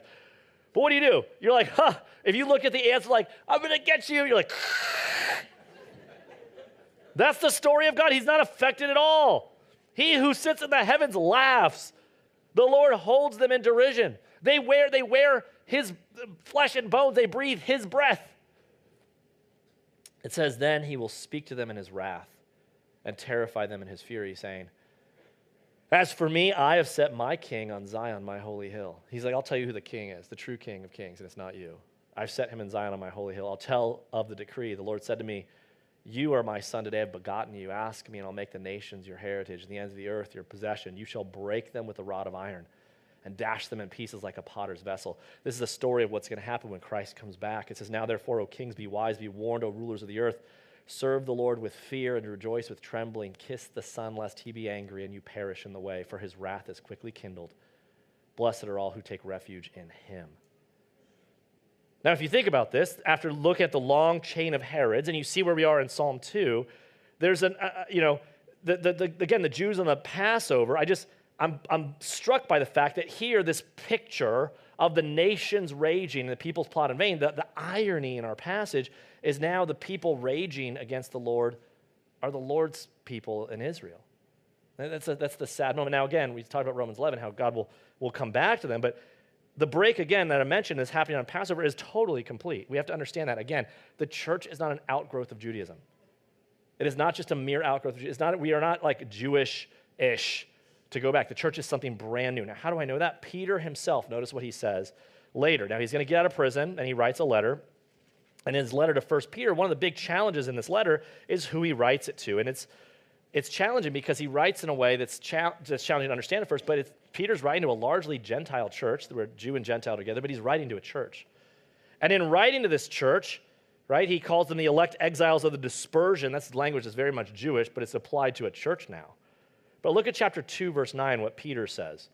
But what do you do? You're like, huh. If you look at the ants like, I'm gonna get you, you're like, that's the story of God. He's not affected at all. He who sits in the heavens laughs. The Lord holds them in derision. They wear, they wear his flesh and bones, they breathe his breath. It says, Then he will speak to them in his wrath and terrify them in his fury, saying, As for me, I have set my king on Zion, my holy hill. He's like, I'll tell you who the king is, the true king of kings, and it's not you. I've set him in Zion on my holy hill. I'll tell of the decree. The Lord said to me, You are my son today. I've begotten you. Ask me, and I'll make the nations your heritage, and the ends of the earth your possession. You shall break them with a rod of iron and dash them in pieces like a potter's vessel. This is a story of what's going to happen when Christ comes back. It says, Now therefore, O kings, be wise, be warned, O rulers of the earth. Serve the Lord with fear and rejoice with trembling. Kiss the Son, lest he be angry and you perish in the way, for his wrath is quickly kindled. Blessed are all who take refuge in him. Now, if you think about this, after looking at the long chain of Herods, and you see where we are in Psalm 2, there's an, uh, uh you know, the, the, the, again, the Jews on the Passover, I just, I'm, I'm struck by the fact that here, this picture of the nations raging and the people's plot in vain, the, the irony in our passage is now the people raging against the Lord are the Lord's people in Israel. That's, a, that's the sad moment. Now, again, we talked about Romans 11, how God will, will come back to them, but the break, again, that I mentioned is happening on Passover is totally complete. We have to understand that. Again, the church is not an outgrowth of Judaism. It is not just a mere outgrowth. It's not, we are not like Jewish ish to go back. The church is something brand new. Now, how do I know that? Peter himself, notice what he says later. Now, he's going to get out of prison and he writes a letter. And in his letter to First Peter, one of the big challenges in this letter is who he writes it to. And it's, it's challenging because he writes in a way that's, cha- that's challenging to understand at first, but Peter's writing to a largely Gentile church. We're Jew and Gentile together, but he's writing to a church. And in writing to this church, right, he calls them the elect exiles of the dispersion. That's language that's very much Jewish, but it's applied to a church now. But look at chapter 2, verse 9, what Peter says.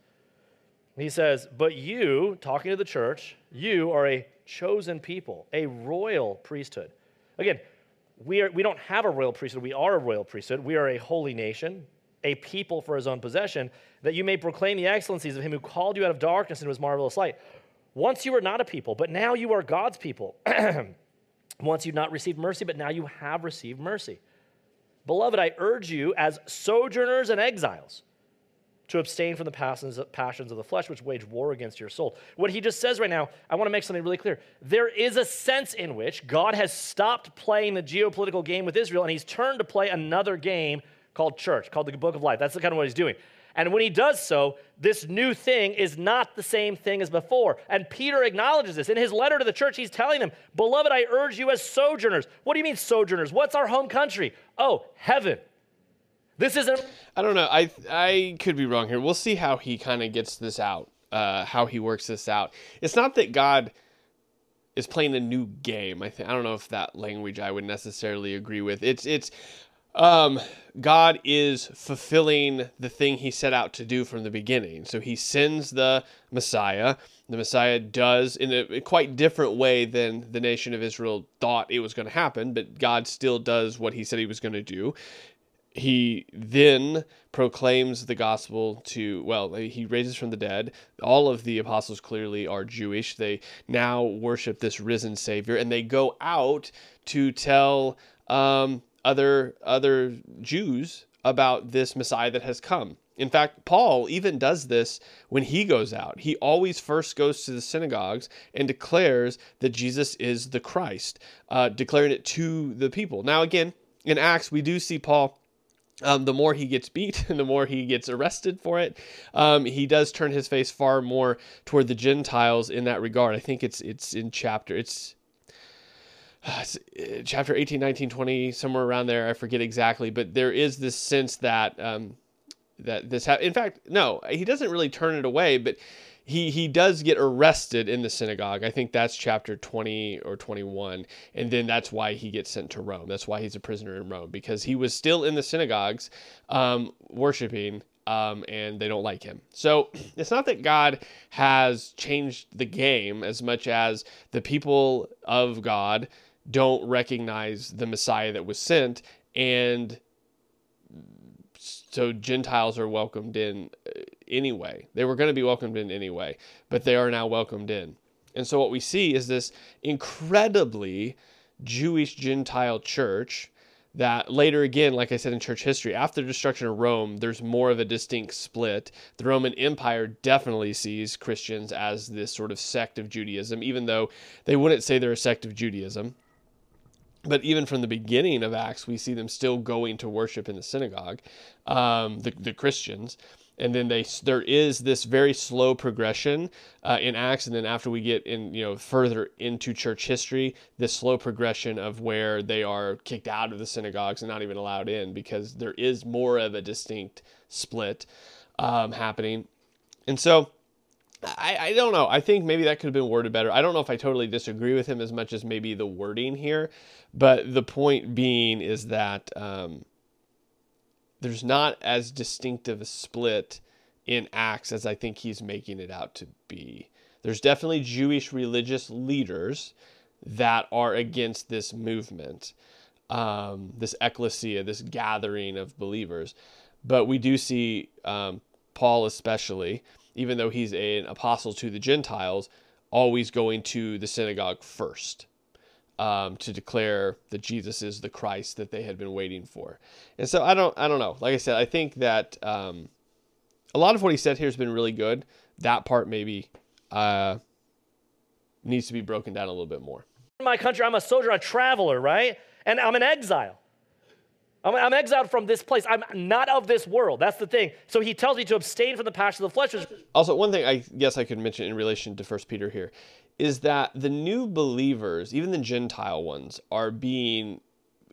He says, But you, talking to the church, you are a chosen people, a royal priesthood. Again, we, are, we don't have a royal priesthood. We are a royal priesthood. We are a holy nation. a people for his own possession, that you may proclaim the excellencies of him who called you out of darkness into his marvelous light. Once you were not a people, but now you are God's people. Once you'd not received mercy, but now you have received mercy. Beloved, I urge you as sojourners and exiles to abstain from the passions of the flesh which wage war against your soul. What he just says right now, I want to make something really clear. There is a sense in which God has stopped playing the geopolitical game with Israel and he's turned to play another game called church, called the book of life. That's the kind of what he's doing. And when he does so, this new thing is not the same thing as before. And Peter acknowledges this. In his letter to the church, he's telling them, Beloved, I urge you as sojourners. What do you mean, sojourners? What's our home country? Oh, heaven. This isn't. I don't know. I I could be wrong here. We'll see how he kind of gets this out. Uh, how he works this out. It's not that God is playing a new game. I think I don't know if that language I would necessarily agree with. It's it's um, God is fulfilling the thing he set out to do from the beginning. So he sends the Messiah. The Messiah does in a quite different way than the nation of Israel thought it was going to happen, but God still does what he said he was going to do he then proclaims the gospel to well he raises from the dead. All of the apostles clearly are jewish. They now worship this risen savior and they go out to tell um, other other jews about this messiah that has come. In fact paul even does this when he goes out. He always first goes to the synagogues and declares that jesus is the christ uh, declaring it to the people. Now again in acts we do see paul um, the more he gets beat and the more he gets arrested for it, um, he does turn his face far more toward the Gentiles in that regard. I think it's it's in chapter it's, it's uh, chapter 18, 19, 20, somewhere around there. I forget exactly, but there is this sense that um, that this ha- in fact no, he doesn't really turn it away, but he he does get arrested in the synagogue. I think that's chapter 20 or 21 and then that's why he gets sent to Rome. That's why he's a prisoner in Rome because he was still in the synagogues um, worshiping um, and they don't like him. So it's not that God has changed the game as much as the people of God don't recognize the Messiah that was sent and so Gentiles are welcomed in uh, anyway. They were going to be welcomed in anyway, but they are now welcomed in. And so what we see is this incredibly Jewish Gentile church that later again, like I said in church history, after the destruction of Rome, there's more of a distinct split. The Roman Empire definitely sees Christians as this sort of sect of Judaism, even though they wouldn't say they're a sect of Judaism but even from the beginning of Acts, we see them still going to worship in the synagogue, um, the, the Christians. And then they there is this very slow progression uh, in Acts, and then after we get in you know further into church history, this slow progression of where they are kicked out of the synagogues and not even allowed in because there is more of a distinct split um, happening, and so I, I don't know. I think maybe that could have been worded better. I don't know if I totally disagree with him as much as maybe the wording here, but the point being is that um, there's not as distinctive a split in Acts as I think he's making it out to be. There's definitely Jewish religious leaders that are against this movement, um, this ecclesia, this gathering of believers. But we do see um, Paul, especially even though he's an apostle to the Gentiles, always going to the synagogue first um, to declare that Jesus is the Christ that they had been waiting for. And so I don't, I don't know. Like I said, I think that um, a lot of what he said here has been really good. That part maybe uh, needs to be broken down a little bit more. In my country, I'm a soldier, a traveler, right? And I'm an exile. I'm, I'm, exiled from this place. I'm not of this world. That's the thing. So he tells me to abstain from the passion of the flesh. Also, one thing I guess I could mention in relation to First Peter here is that the new believers, even the Gentile ones, are being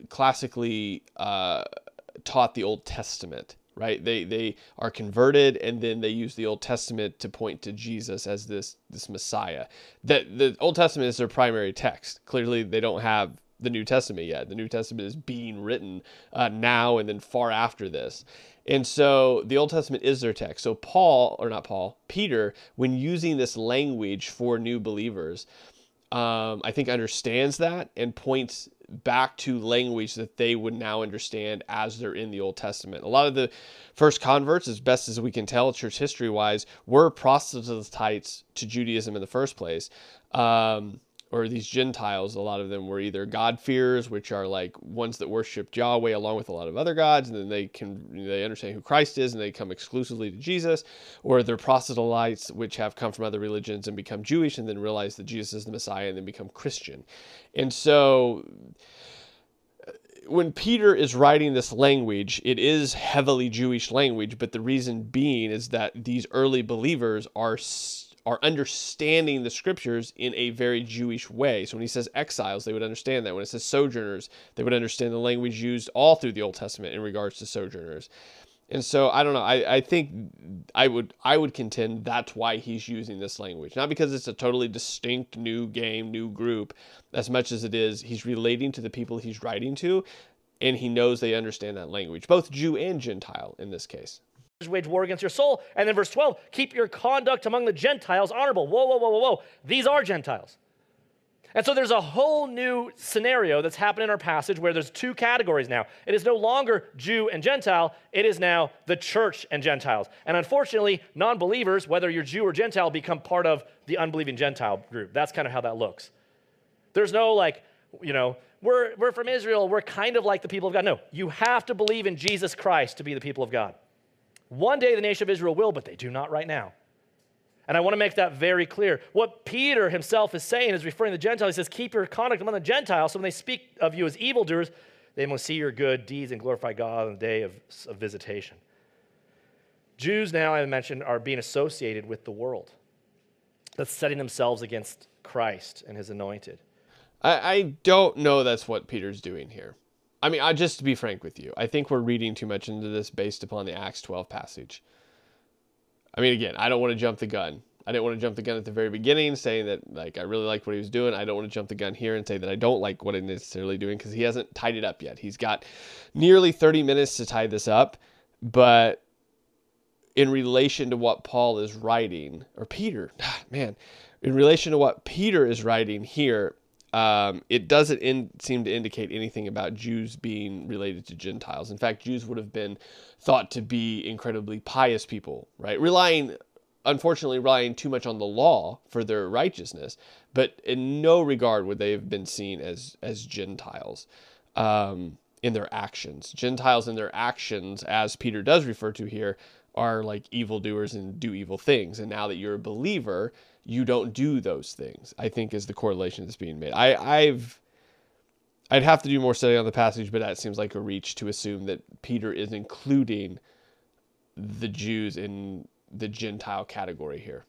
classically uh, taught the Old Testament. Right? They they are converted, and then they use the Old Testament to point to Jesus as this this Messiah. That the Old Testament is their primary text. Clearly, they don't have the New Testament yet. The New Testament is being written uh, now and then far after this. And so the Old Testament is their text. So Paul, or not Paul, Peter, when using this language for new believers, um, I think understands that and points back to language that they would now understand as they're in the Old Testament. A lot of the first converts, as best as we can tell, church history wise, were proselytes to Judaism in the first place. Um, or these Gentiles, a lot of them were either God-fearers, which are like ones that worship Yahweh along with a lot of other gods, and then they can they understand who Christ is and they come exclusively to Jesus, or they're proselytes, which have come from other religions and become Jewish and then realize that Jesus is the Messiah and then become Christian. And so when Peter is writing this language, it is heavily Jewish language, but the reason being is that these early believers are are understanding the scriptures in a very Jewish way. So when he says exiles, they would understand that. When it says sojourners, they would understand the language used all through the Old Testament in regards to sojourners. And so I don't know. I, I think I would I would contend that's why he's using this language. Not because it's a totally distinct new game, new group, as much as it is he's relating to the people he's writing to, and he knows they understand that language, both Jew and Gentile in this case wage war against your soul. And then verse 12, keep your conduct among the Gentiles honorable. Whoa, whoa, whoa, whoa, whoa. These are Gentiles. And so there's a whole new scenario that's happened in our passage where there's two categories now. It is no longer Jew and Gentile, it is now the church and Gentiles. And unfortunately, non believers, whether you're Jew or Gentile, become part of the unbelieving Gentile group. That's kind of how that looks. There's no like, you know, we're, we're from Israel, we're kind of like the people of God. No, you have to believe in Jesus Christ to be the people of God. One day the nation of Israel will, but they do not right now. And I want to make that very clear. What Peter himself is saying is referring to the Gentiles. He says, Keep your conduct among the Gentiles, so when they speak of you as evildoers, they will see your good deeds and glorify God on the day of, of visitation. Jews now, I mentioned, are being associated with the world that's setting themselves against Christ and his anointed. I, I don't know that's what Peter's doing here. I mean, I, just to be frank with you, I think we're reading too much into this based upon the Acts 12 passage. I mean, again, I don't want to jump the gun. I didn't want to jump the gun at the very beginning, saying that like I really liked what he was doing. I don't want to jump the gun here and say that I don't like what he's necessarily doing because he hasn't tied it up yet. He's got nearly 30 minutes to tie this up, but in relation to what Paul is writing, or Peter, man, in relation to what Peter is writing here, um, it doesn't in, seem to indicate anything about Jews being related to Gentiles. In fact, Jews would have been thought to be incredibly pious people, right? Relying, unfortunately, relying too much on the law for their righteousness, but in no regard would they have been seen as as Gentiles. Um, in their actions. Gentiles in their actions, as Peter does refer to here, are like evildoers and do evil things. And now that you're a believer, you don't do those things. I think is the correlation that's being made. I, I've I'd have to do more study on the passage, but that seems like a reach to assume that Peter is including the Jews in the Gentile category here.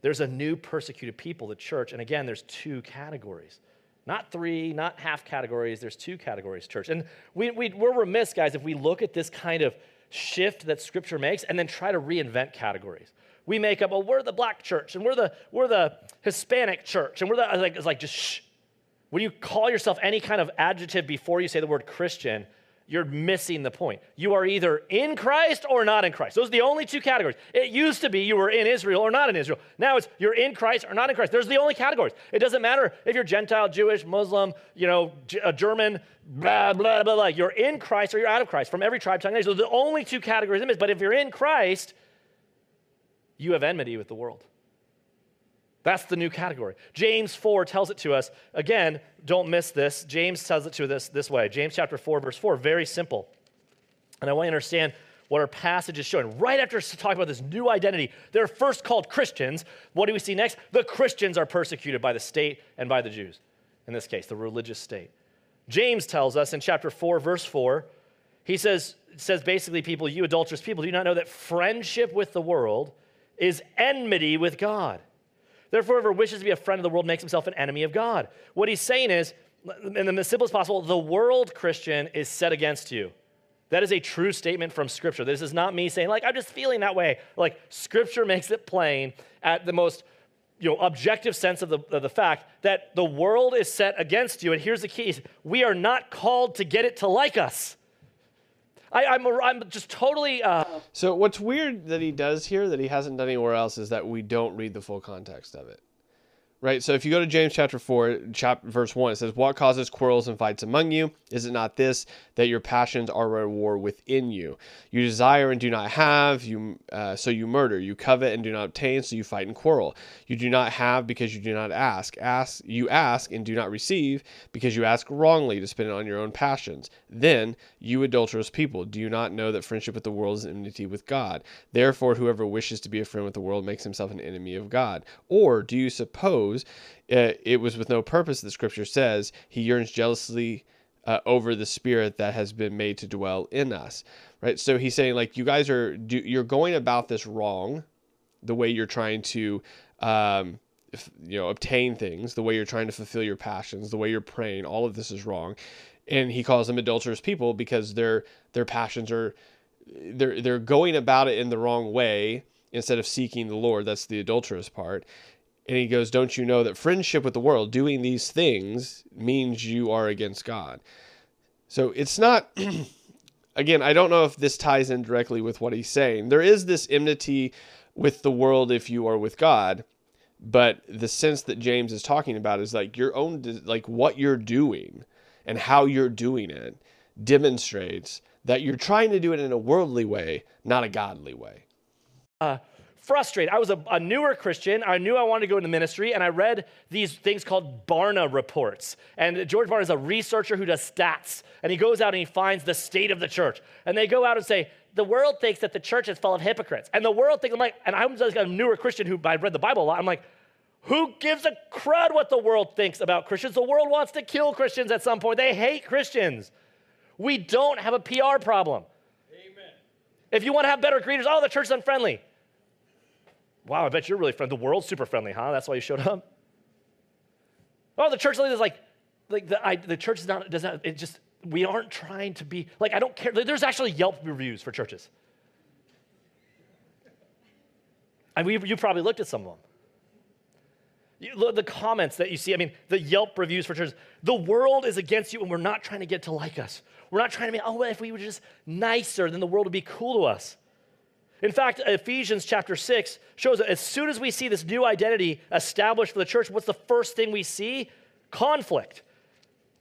There's a new persecuted people, the church, and again, there's two categories. Not three, not half categories, there's two categories, church. And we, we, we're remiss, guys, if we look at this kind of shift that Scripture makes and then try to reinvent categories we make up, well, we're the black church and we're the, we're the Hispanic church and we're the, like, it's like just shh. When you call yourself any kind of adjective before you say the word Christian, you're missing the point. You are either in Christ or not in Christ. Those are the only two categories. It used to be you were in Israel or not in Israel. Now it's you're in Christ or not in Christ. There's the only categories. It doesn't matter if you're Gentile, Jewish, Muslim, you know, a uh, German, blah, blah, blah, blah. You're in Christ or you're out of Christ from every tribe, tongue, nation. Those are the only two categories. But if you're in Christ, you have enmity with the world. That's the new category. James 4 tells it to us. Again, don't miss this. James tells it to us this way. James chapter 4, verse 4, very simple. And I want you to understand what our passage is showing. Right after talking about this new identity, they're first called Christians. What do we see next? The Christians are persecuted by the state and by the Jews. In this case, the religious state. James tells us in chapter 4, verse 4, he says, says basically, people, you adulterous people, do you not know that friendship with the world is enmity with God. Therefore, whoever wishes to be a friend of the world makes himself an enemy of God. What he's saying is, in the simplest possible, the world Christian is set against you. That is a true statement from Scripture. This is not me saying, like, I'm just feeling that way. Like, Scripture makes it plain at the most you know, objective sense of the, of the fact that the world is set against you. And here's the key we are not called to get it to like us. I, I'm, I'm just totally. Uh... So what's weird that he does here that he hasn't done anywhere else is that we don't read the full context of it. Right? So if you go to James chapter 4, chapter, verse 1, it says, What causes quarrels and fights among you? Is it not this, that your passions are at war within you? You desire and do not have, you uh, so you murder. You covet and do not obtain, so you fight and quarrel. You do not have because you do not ask. Ask You ask and do not receive because you ask wrongly to spend it on your own passions. Then, you adulterous people, do you not know that friendship with the world is enmity with God? Therefore, whoever wishes to be a friend with the world makes himself an enemy of God. Or do you suppose suppose uh, it was with no purpose, the scripture says, he yearns jealously uh, over the spirit that has been made to dwell in us. Right? So he's saying, like, you guys are, do, you're going about this wrong, the way you're trying to, um, you know, obtain things, the way you're trying to fulfill your passions, the way you're praying, all of this is wrong. And he calls them adulterous people because their their passions are they're they're going about it in the wrong way instead of seeking the Lord. That's the adulterous part. And he goes, Don't you know that friendship with the world, doing these things, means you are against God? So it's not, again, I don't know if this ties in directly with what he's saying. There is this enmity with the world if you are with God, but the sense that James is talking about is like your own, like what you're doing and how you're doing it demonstrates that you're trying to do it in a worldly way, not a godly way. Uh, frustrated. I was a, a, newer Christian. I knew I wanted to go into ministry, and I read these things called Barna reports. And George Barna is a researcher who does stats, and he goes out and he finds the state of the church. And they go out and say, the world thinks that the church is full of hypocrites. And the world thinks, I'm like, and I'm just a newer Christian who I read the Bible a lot. I'm like, who gives a crud what the world thinks about Christians? The world wants to kill Christians at some point. They hate Christians. We don't have a PR problem. Amen. If you want to have better greeters, oh, the church is unfriendly. Wow, I bet you're really friendly. The world's super friendly, huh? That's why you showed up? Oh, the church is like, like the, I, the church is not, does not, it just, we aren't trying to be, like, I don't care. There's actually Yelp reviews for churches. And we, you probably looked at some of them. You, the comments that you see, I mean, the Yelp reviews for churches. The world is against you, and we're not trying to get to like us. We're not trying to be, oh, well, if we were just nicer, then the world would be cool to us. In fact, Ephesians chapter 6 shows that as soon as we see this new identity established for the church, what's the first thing we see? Conflict.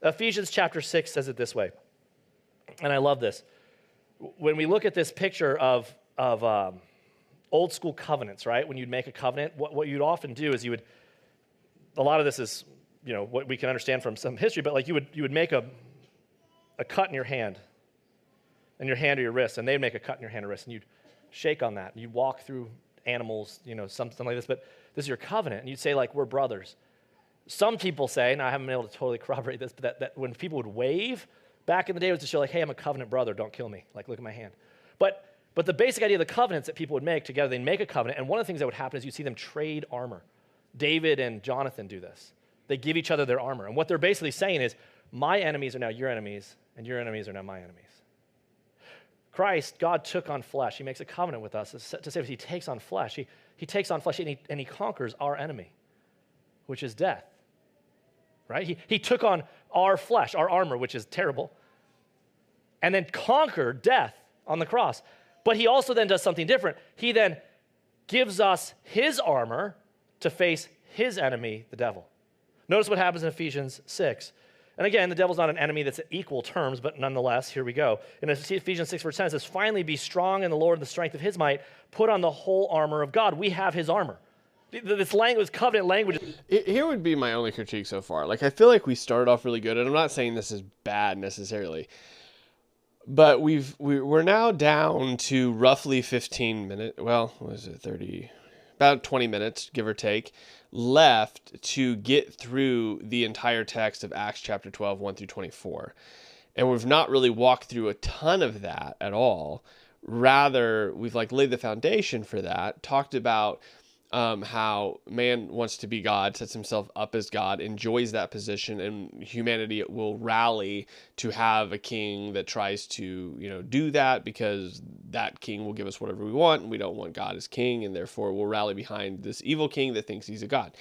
Ephesians chapter 6 says it this way, and I love this. When we look at this picture of, of um, old school covenants, right? When you'd make a covenant, what, what you'd often do is you would, a lot of this is, you know, what we can understand from some history, but like you would, you would make a, a cut in your hand, in your hand or your wrist, and they'd make a cut in your hand or wrist, and you'd shake on that. You walk through animals, you know, something like this, but this is your covenant. And you'd say, like, we're brothers. Some people say, and I haven't been able to totally corroborate this, but that, that when people would wave back in the day, it was to show, like, hey, I'm a covenant brother, don't kill me. Like, look at my hand. But but the basic idea of the covenants that people would make together, they'd make a covenant, and one of the things that would happen is you'd see them trade armor. David and Jonathan do this. They give each other their armor. And what they're basically saying is, my enemies are now your enemies, and your enemies are now my enemies. Christ, God took on flesh. He makes a covenant with us to say he takes on flesh. He, he takes on flesh and he, and he conquers our enemy, which is death. Right? He, he took on our flesh, our armor, which is terrible, and then conquered death on the cross. But he also then does something different. He then gives us his armor to face his enemy, the devil. Notice what happens in Ephesians 6. And again, the devil's not an enemy that's at equal terms, but nonetheless, here we go. In Ephesians 6, verse 10, it says, Finally, be strong in the Lord and the strength of his might. Put on the whole armor of God. We have his armor. This language, covenant language. Here would be my only critique so far. Like, I feel like we started off really good, and I'm not saying this is bad necessarily, but we've we're now down to roughly 15 minutes. Well, what is it? 30, about 20 minutes, give or take, left to get through the entire text of Acts chapter 12, 1 through 24. And we've not really walked through a ton of that at all. Rather, we've like laid the foundation for that, talked about um, how man wants to be God, sets himself up as God, enjoys that position, and humanity will rally to have a king that tries to, you know, do that because that king will give us whatever we want, and we don't want God as king, and therefore we'll rally behind this evil king that thinks he's a God.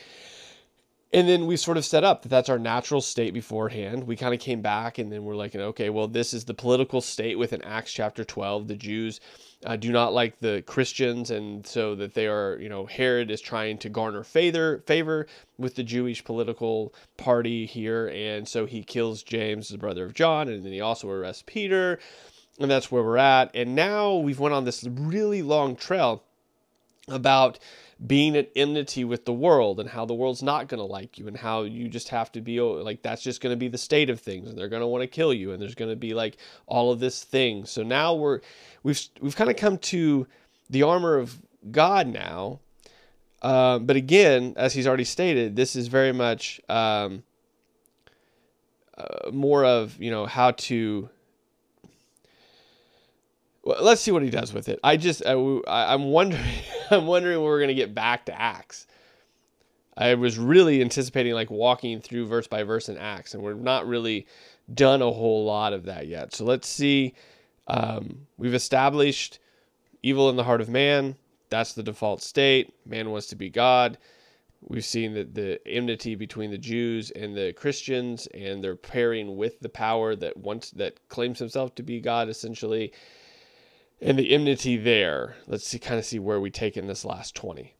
and then we sort of set up that that's our natural state beforehand. We kind of came back and then we're like, okay, well, this is the political state within Acts chapter 12. The Jews uh, do not like the Christians, and so that they are, you know, Herod is trying to garner favor favor with the Jewish political party here, and so he kills James, the brother of John, and then he also arrests Peter, and that's where we're at. And now we've went on this really long trail about being at enmity with the world and how the world's not going to like you and how you just have to be like that's just going to be the state of things and they're going to want to kill you and there's going to be like all of this thing so now we're we've we've kind of come to the armor of god now um, but again as he's already stated this is very much um, uh, more of you know how to well, let's see what he does with it. I just I, am wondering I'm wondering when we're gonna get back to Acts. I was really anticipating like walking through verse by verse in Acts, and we're not really done a whole lot of that yet. So let's see. Um, we've established evil in the heart of man. That's the default state. Man wants to be God. We've seen that the enmity between the Jews and the Christians, and they're pairing with the power that wants that claims himself to be God, essentially and the enmity there. Let's see, kind of see where we take in this last 20.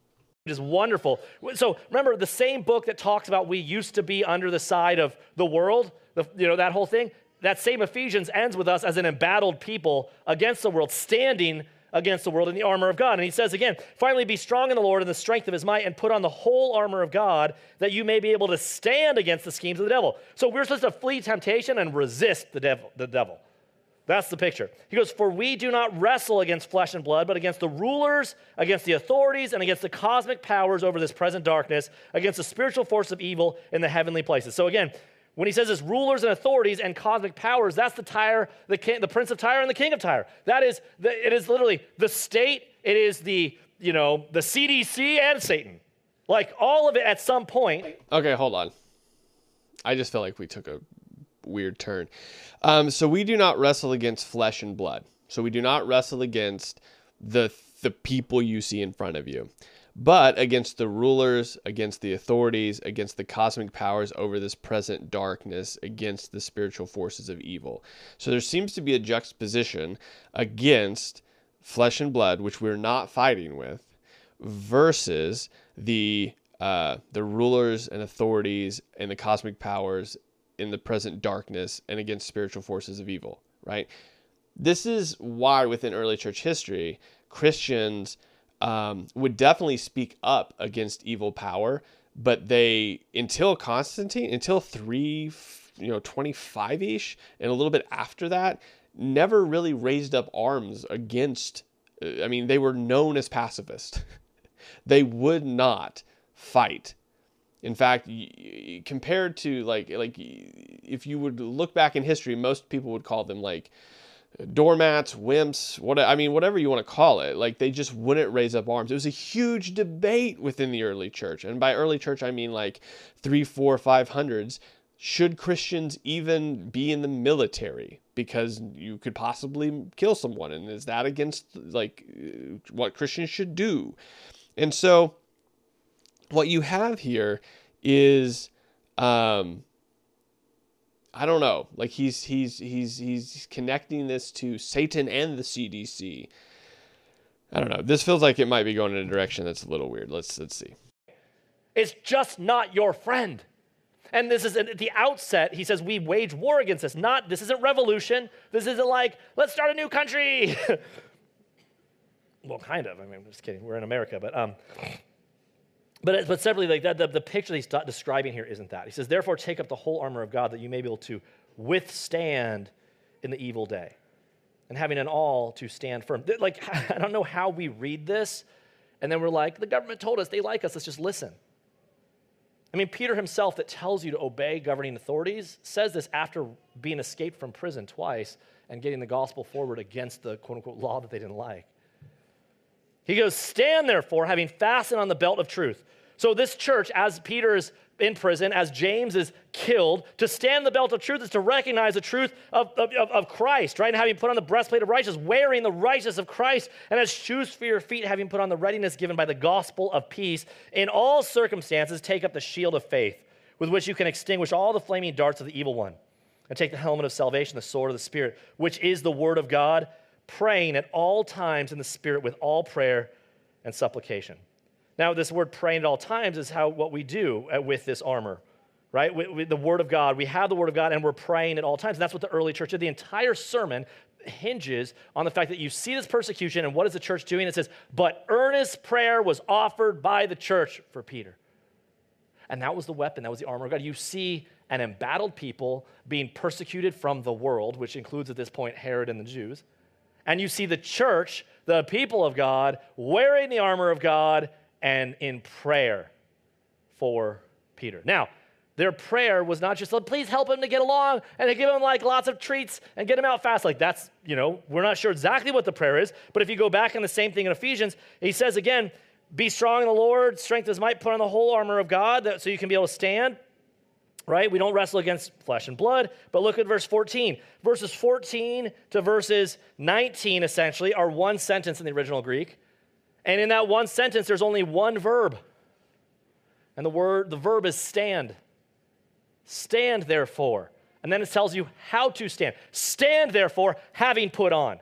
It is wonderful. So remember the same book that talks about we used to be under the side of the world, the, you know, that whole thing. That same Ephesians ends with us as an embattled people against the world, standing against the world in the armor of God. And he says again, finally be strong in the Lord and the strength of his might, and put on the whole armor of God that you may be able to stand against the schemes of the devil. So we're supposed to flee temptation and resist the devil. The devil. That's the picture. He goes, For we do not wrestle against flesh and blood, but against the rulers, against the authorities, and against the cosmic powers over this present darkness, against the spiritual force of evil in the heavenly places. So again, when he says this rulers and authorities and cosmic powers, that's the Tyre, the, king, the prince of Tyre and the king of Tyre. That is, the, it is literally the state, it is the, you know, the CDC and Satan. Like all of it at some point. Okay, hold on. I just felt like we took a weird turn. Um, so we do not wrestle against flesh and blood. So we do not wrestle against the the people you see in front of you, but against the rulers, against the authorities, against the cosmic powers over this present darkness, against the spiritual forces of evil. So there seems to be a juxtaposition against flesh and blood, which we're not fighting with, versus the uh, the rulers and authorities and the cosmic powers in the present darkness and against spiritual forces of evil, right? This is why within early church history, Christians um, would definitely speak up against evil power, but they, until Constantine, until 3, you know, 25 ish, and a little bit after that, never really raised up arms against, I mean, they were known as pacifists. they would not fight in fact, compared to like like if you would look back in history, most people would call them like doormats, wimps, what I mean, whatever you want to call it. Like they just wouldn't raise up arms. It was a huge debate within the early church, and by early church I mean like three, four, five hundreds. Should Christians even be in the military? Because you could possibly kill someone, and is that against like what Christians should do? And so what you have here is um I don't know. Like he's he's he's he's connecting this to Satan and the CDC. I don't know. This feels like it might be going in a direction that's a little weird. Let's let's see. It's just not your friend. And this is at the outset, he says, we wage war against this. Not, this isn't revolution. This isn't like, let's start a new country. well, kind of. I mean, I'm just kidding. We're in America, but um, but, but separately, like that, the, the picture he's describing here isn't that. He says, therefore, take up the whole armor of God that you may be able to withstand in the evil day, and having an all to stand firm. Like, I don't know how we read this, and then we're like, the government told us they like us, let's just listen. I mean, Peter himself, that tells you to obey governing authorities, says this after being escaped from prison twice and getting the gospel forward against the quote unquote law that they didn't like. He goes, Stand therefore, having fastened on the belt of truth. So, this church, as Peter is in prison as James is killed. To stand the belt of truth is to recognize the truth of, of, of, Christ, right? And having put on the breastplate of righteousness, wearing the righteousness of Christ, and as shoes for your feet, having put on the readiness given by the gospel of peace. In all circumstances, take up the shield of faith, with which you can extinguish all the flaming darts of the evil one. And take the helmet of salvation, the sword of the Spirit, which is the word of God, praying at all times in the Spirit with all prayer and supplication. Now, this word praying at all times is how what we do uh, with this armor, right? The Word of God. We have the Word of God and we're praying at all times. And that's what the early church did. The entire sermon hinges on the fact that you see this persecution and what is the church doing? It says, but earnest prayer was offered by the church for Peter. And that was the weapon, that was the armor of God. You see an embattled people being persecuted from the world, which includes at this point Herod and the Jews. And you see the church, the people of God, wearing the armor of God and in prayer for Peter. Now, their prayer was not just, please help him to get along and to give him like lots of treats and get him out fast. Like that's, you know, we're not sure exactly what the prayer is. But if you go back in the same thing in Ephesians, he says again, be strong in the Lord, strength as might, put on the whole armor of God that, so you can be able to stand. Right? We don't wrestle against flesh and blood, but look at verse 14. Verses 14 to verses 19 essentially are one sentence in the original Greek. And in that one sentence, there's only one verb. And the word, the verb is stand. Stand, therefore. And then it tells you how to stand. Stand, therefore, having put on.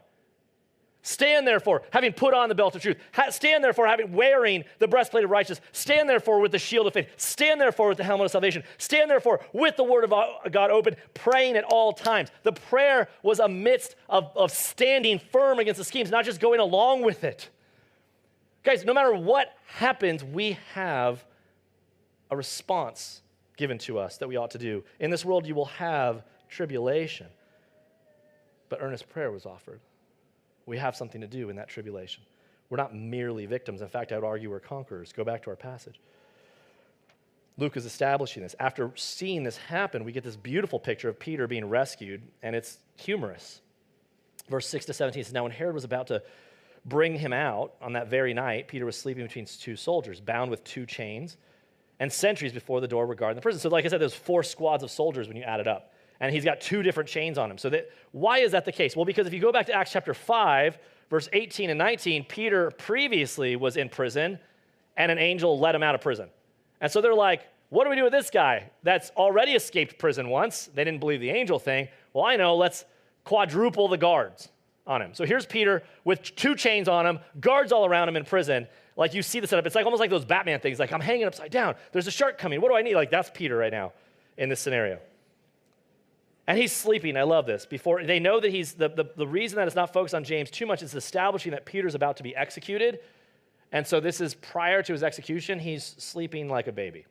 Stand therefore, having put on the belt of truth. stand therefore, having wearing the breastplate of righteousness. Stand therefore with the shield of faith. Stand therefore with the helmet of salvation. Stand therefore with the word of God open, praying at all times. The prayer was a of, of standing firm against the schemes, not just going along with it. Guys, no matter what happens, we have a response given to us that we ought to do. In this world, you will have tribulation, but earnest prayer was offered. We have something to do in that tribulation. We're not merely victims. In fact, I would argue we're conquerors. Go back to our passage. Luke is establishing this. After seeing this happen, we get this beautiful picture of Peter being rescued, and it's humorous. Verse 6 to 17 says Now, when Herod was about to bring him out on that very night, Peter was sleeping between two soldiers, bound with two chains, and sentries before the door were guarding the prison. So, like I said, there's four squads of soldiers when you add it up. And he's got two different chains on him. So, that, why is that the case? Well, because if you go back to Acts chapter 5, verse 18 and 19, Peter previously was in prison, and an angel let him out of prison. And so they're like, what do we do with this guy that's already escaped prison once? They didn't believe the angel thing. Well, I know, let's quadruple the guards on him. So here's Peter with two chains on him, guards all around him in prison. Like you see the setup. It's like almost like those Batman things. Like I'm hanging upside down. There's a shark coming. What do I need? Like that's Peter right now in this scenario. And he's sleeping. I love this. Before they know that he's the, the, the reason that it's not focused on James too much is establishing that Peter's about to be executed. And so this is prior to his execution. He's sleeping like a baby.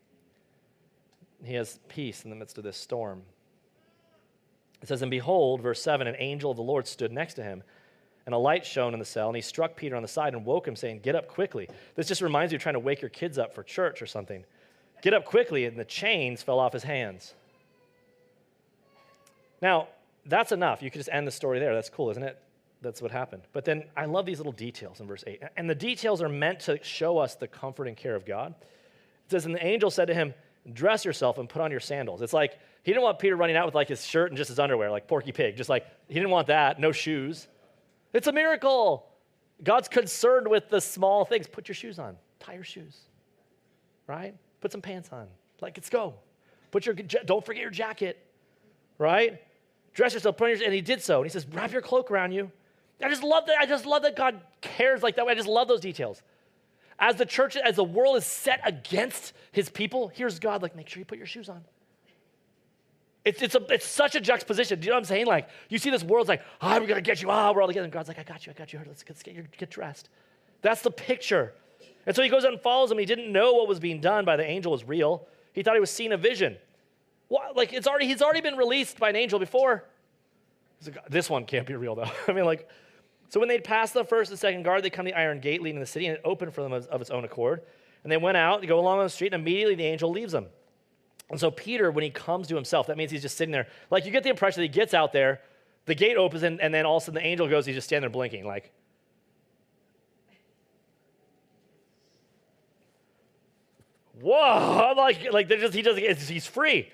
He has peace in the midst of this storm. It says, And behold, verse 7 an angel of the Lord stood next to him, and a light shone in the cell, and he struck Peter on the side and woke him, saying, Get up quickly. This just reminds you of trying to wake your kids up for church or something. Get up quickly, and the chains fell off his hands. Now, that's enough. You could just end the story there. That's cool, isn't it? That's what happened. But then I love these little details in verse 8. And the details are meant to show us the comfort and care of God. It says, And the angel said to him, Dress yourself and put on your sandals. It's like he didn't want Peter running out with like his shirt and just his underwear, like Porky Pig. Just like he didn't want that, no shoes. It's a miracle. God's concerned with the small things. Put your shoes on, tie your shoes, right? Put some pants on. Like, let's go. Put your, don't forget your jacket, right? Dress yourself, put on your, and he did so. And he says, wrap your cloak around you. I just love that. I just love that God cares like that. I just love those details. As the church, as the world is set against his people, here's God like, make sure you put your shoes on. It's, it's, a, it's such a juxtaposition. Do you know what I'm saying? Like, you see this world's like, ah, oh, we're to get you. Ah, oh, we're all together. And God's like, I got you. I got you. Let's, let's get, your, get dressed. That's the picture. And so he goes out and follows him. He didn't know what was being done by the angel was real. He thought he was seeing a vision. What? Like, it's already, he's already been released by an angel before. This one can't be real, though. I mean, like, so when they'd passed the first and second guard, they come to the iron gate leading to the city, and it opened for them of, of its own accord. And they went out, they go along the street, and immediately the angel leaves them. And so Peter, when he comes to himself, that means he's just sitting there. Like you get the impression that he gets out there, the gate opens, and, and then all of a sudden the angel goes, he's just standing there blinking, like, whoa, I'm like, like they're just, he doesn't, he's free.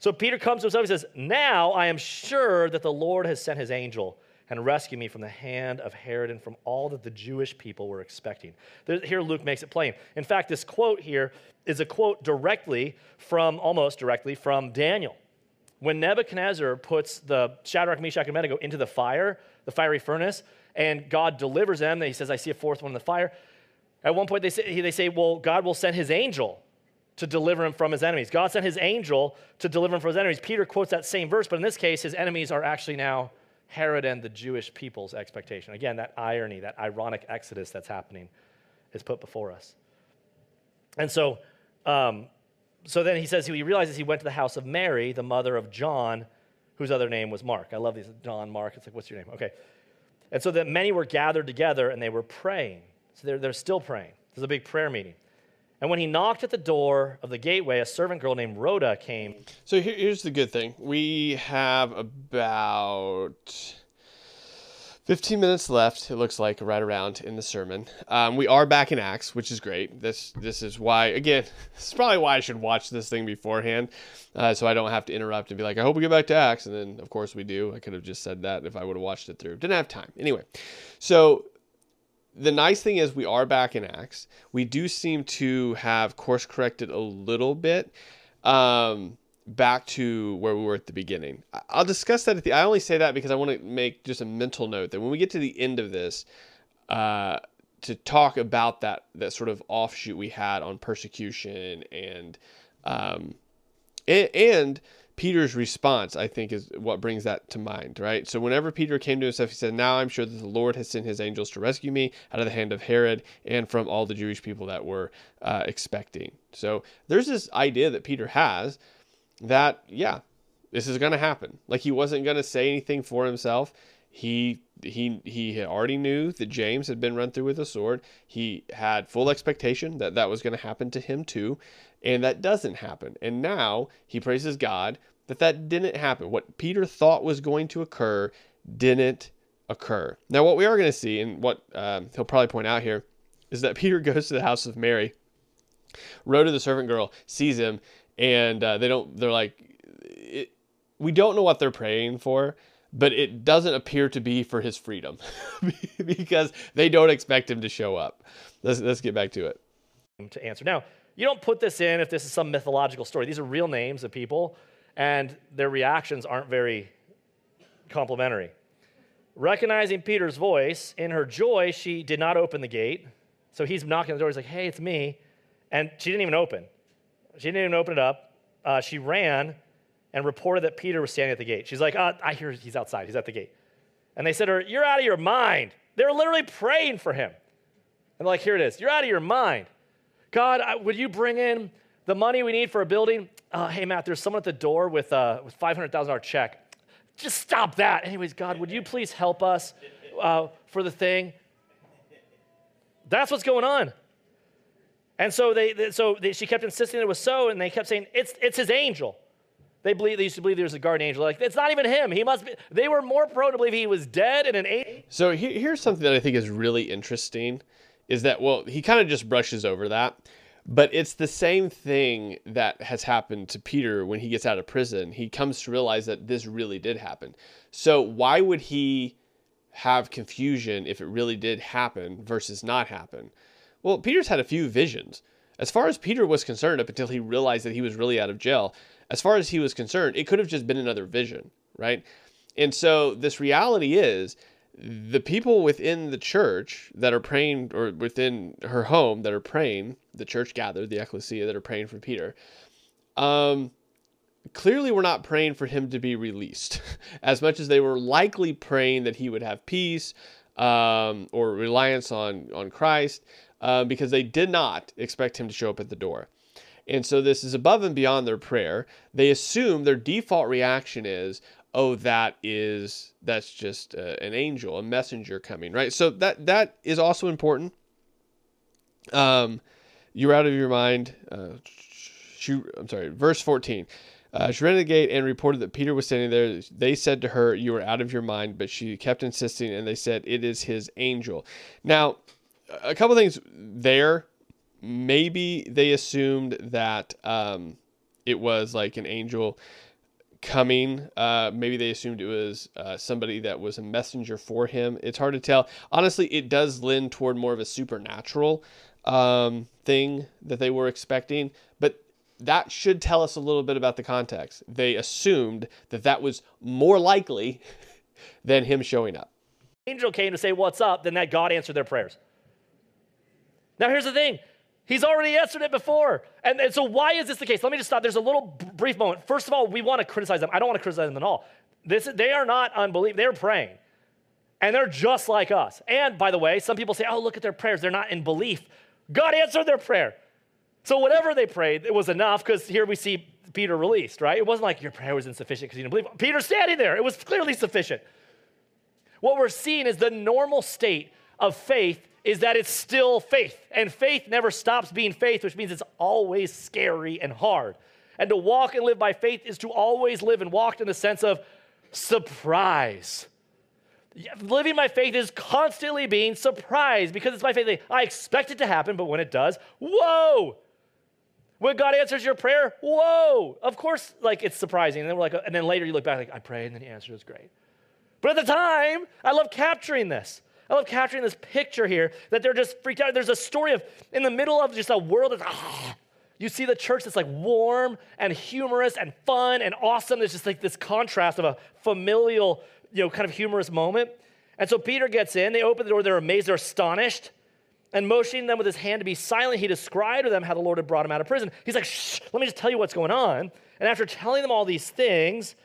So Peter comes to himself and says, Now I am sure that the Lord has sent his angel and rescued me from the hand of Herod and from all that the Jewish people were expecting. Here Luke makes it plain. In fact, this quote here is a quote directly from, almost directly from Daniel. When Nebuchadnezzar puts the Shadrach, Meshach, and Abednego into the fire, the fiery furnace, and God delivers them, and he says, I see a fourth one in the fire. At one point, they say, they say, Well, God will send his angel to deliver him from his enemies. God sent his angel to deliver him from his enemies. Peter quotes that same verse, but in this case, his enemies are actually now Herod and the Jewish people's expectation. Again, that irony, that ironic exodus that's happening is put before us. And so, um, so then he says he realizes he went to the house of Mary, the mother of John, whose other name was Mark. I love these John, Mark. It's like, what's your name? Okay. And so that many were gathered together and they were praying. So they're, they're still praying. There's a big prayer meeting. And when he knocked at the door of the gateway, a servant girl named Rhoda came. So here, here's the good thing we have about 15 minutes left, it looks like, right around in the sermon. Um, we are back in Acts, which is great. This this is why, again, this is probably why I should watch this thing beforehand, uh, so I don't have to interrupt and be like, I hope we get back to Acts. And then, of course, we do. I could have just said that if I would have watched it through. Didn't have time. Anyway, so the nice thing is we are back in Acts. We do seem to have course corrected a little bit um, back to where we were at the beginning. I'll discuss that at the. I only say that because I want to make just a mental note that when we get to the end of this, uh, to talk about that that sort of offshoot we had on persecution and um, and, and Peter's response, I think, is what brings that to mind, right? So whenever Peter came to himself, he said, Now I'm sure that the Lord has sent his angels to rescue me out of the hand of Herod and from all the Jewish people that were uh, expecting. So there's this idea that Peter has that, yeah, this is going to happen. Like he wasn't going to say anything for himself. He he he already knew that James had been run through with a sword. He had full expectation that that was going to happen to him too, and that doesn't happen. And now he praises God that that didn't happen. What Peter thought was going to occur didn't occur. Now, what we are going to see, and what um, he'll probably point out here, is that Peter goes to the house of Mary. Rhoda, the servant girl, sees him, and uh, they don't. They're like, it, we don't know what they're praying for, but it doesn't appear to be for his freedom, because they don't expect him to show up. Let's let's get back to it. To answer now, you don't put this in if this is some mythological story. These are real names of people and their reactions aren't very complimentary. Recognizing Peter's voice, in her joy, she did not open the gate. So he's knocking the door. He's like, hey, it's me. And she didn't even open. She didn't even open it up. Uh, she ran and reported that Peter was standing at the gate. She's like, uh, I hear he's outside. He's at the gate. And they said to her, You're out of your mind. They're literally praying for him. And they're like, Here it is. You're out of your mind. God, would you bring in the money we need for a building? Uh, hey, Matt, there's someone at the door with a with $500,000 check. Just stop that. Anyways, God, would you please help us uh, for the thing? That's what's going on. And so they, they so they, she kept insisting it was so, and they kept saying it's it's his angel. They believe they used to believe there was a guardian angel. Like it's not even him. He must be. They were more prone to believe he was dead and an angel. So here's something that I think is really interesting, is that well he kind of just brushes over that. But it's the same thing that has happened to Peter when he gets out of prison. He comes to realize that this really did happen. So why would he have confusion if it really did happen versus not happen? Well, Peter's had a few visions. As far as Peter was concerned, up until he realized that he was really out of jail, as far as he was concerned, it could have just been another vision, right? And so this reality is the people within the church that are praying, or within her home that are praying, the church gathered, the ecclesia that are praying for Peter, um, clearly were not praying for him to be released, as much as they were likely praying that he would have peace um, or reliance on on Christ, uh, because they did not expect him to show up at the door. And so this is above and beyond their prayer. They assume their default reaction is, oh that is that's just uh, an angel a messenger coming right so that that is also important um you're out of your mind uh i'm sorry verse 14 uh, she ran to the gate and reported that Peter was standing there. They said to her, You are out of your mind. But she kept insisting, and they said, It is his angel. Now, a couple things there. maybe they assumed that um, it was like an angel coming. Uh, maybe they assumed it was uh, somebody that was a messenger for him. It's hard to tell. Honestly, it does lend toward more of a supernatural um, thing that they were expecting, but that should tell us a little bit about the context. They assumed that that was more likely than him showing up. Angel came to say, What's up? Then that God answered their prayers. Now, here's the thing He's already answered it before. And, and, so, why is this the case? Let me just stop. There's a little brief moment. First of all, we want to criticize them. I don't want to criticize them at all. This, they are not unbelief. They're praying. And they're just like us. And by the way, some people say, oh, look at their prayers. They're not in belief. God answered their prayer. So, whatever they prayed, it was enough because here we see Peter released, right? It wasn't like your prayer was insufficient because you didn't believe. Peter's standing there. It was clearly sufficient. What we're seeing is the normal state of faith is that it's still faith. And faith never stops being faith, which means it's always scary and hard. And to walk and live by faith is to always live and walk in the sense of surprise. Living by faith is constantly being surprised because it's by faith. I expect it to happen, but when it does, whoa! When God answers your prayer, whoa! Of course, like it's surprising. And then we're like, and then later you look back, like I prayed, and then He answered. It was great. But at the time, I love capturing this. I love capturing this picture here that they're just freaked out. There's a story of in the middle of just a world that's ah, you see the church that's like warm and humorous and fun and awesome. There's just like this contrast of a familial, you know, kind of humorous moment. And so Peter gets in, they open the door, they're amazed, they're astonished. And motioning them with his hand to be silent, he described to them how the Lord had brought him out of prison. He's like, shh, let me just tell you what's going on. And after telling them all these things,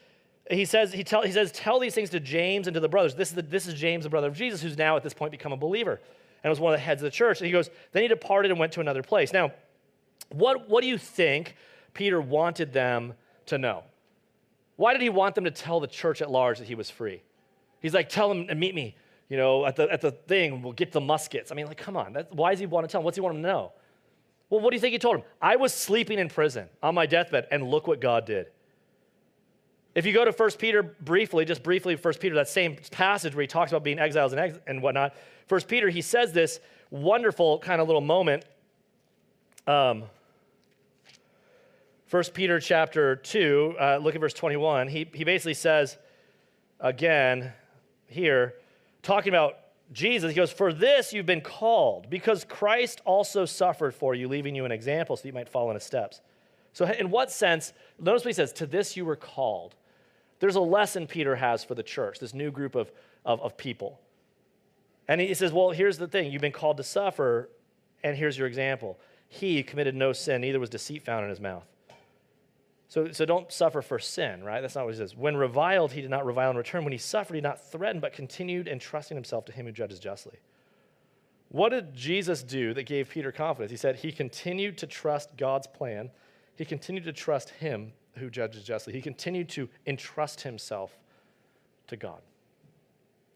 he says, he, tell, he says, tell these things to James and to the brothers. This is, the, this is James, the brother of Jesus, who's now at this point become a believer and was one of the heads of the church. And he goes, then he departed and went to another place. Now, what, what do you think Peter wanted them to know? Why did he want them to tell the church at large that he was free? He's like, tell them and meet me, you know, at the, at the thing, we'll get the muskets. I mean, like, come on. That, why does he want to tell them? What's he want them to know? Well, what do you think he told them? I was sleeping in prison on my deathbed, and look what God did. If you go to 1 Peter briefly, just briefly, 1 Peter, that same passage where he talks about being exiles and, ex- and whatnot, 1 Peter, he says this wonderful kind of little moment. Um, 1 Peter chapter 2, uh, look at verse 21. He, he basically says, again, here, talking about Jesus, he goes, For this you've been called, because Christ also suffered for you, leaving you an example so you might follow in his steps. So, in what sense, notice what he says, To this you were called. There's a lesson Peter has for the church, this new group of, of, of people. And he says, Well, here's the thing you've been called to suffer, and here's your example. He committed no sin, neither was deceit found in his mouth. So, so don't suffer for sin, right? That's not what he says. When reviled, he did not revile in return. When he suffered, he did not threaten, but continued entrusting himself to him who judges justly. What did Jesus do that gave Peter confidence? He said he continued to trust God's plan. He continued to trust him who judges justly. He continued to entrust himself to God.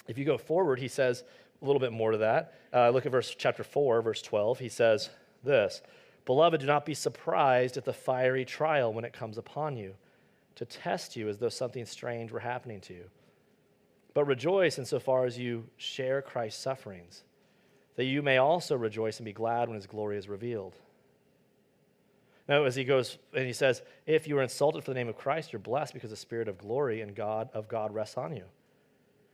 If you go forward, he says a little bit more to that. Uh, look at verse chapter 4, verse 12. He says this Beloved, do not be surprised at the fiery trial when it comes upon you, to test you as though something strange were happening to you. But rejoice insofar as you share Christ's sufferings, that you may also rejoice and be glad when his glory is revealed. As he goes and he says, If you are insulted for the name of Christ, you're blessed because the spirit of glory and God of God rests on you.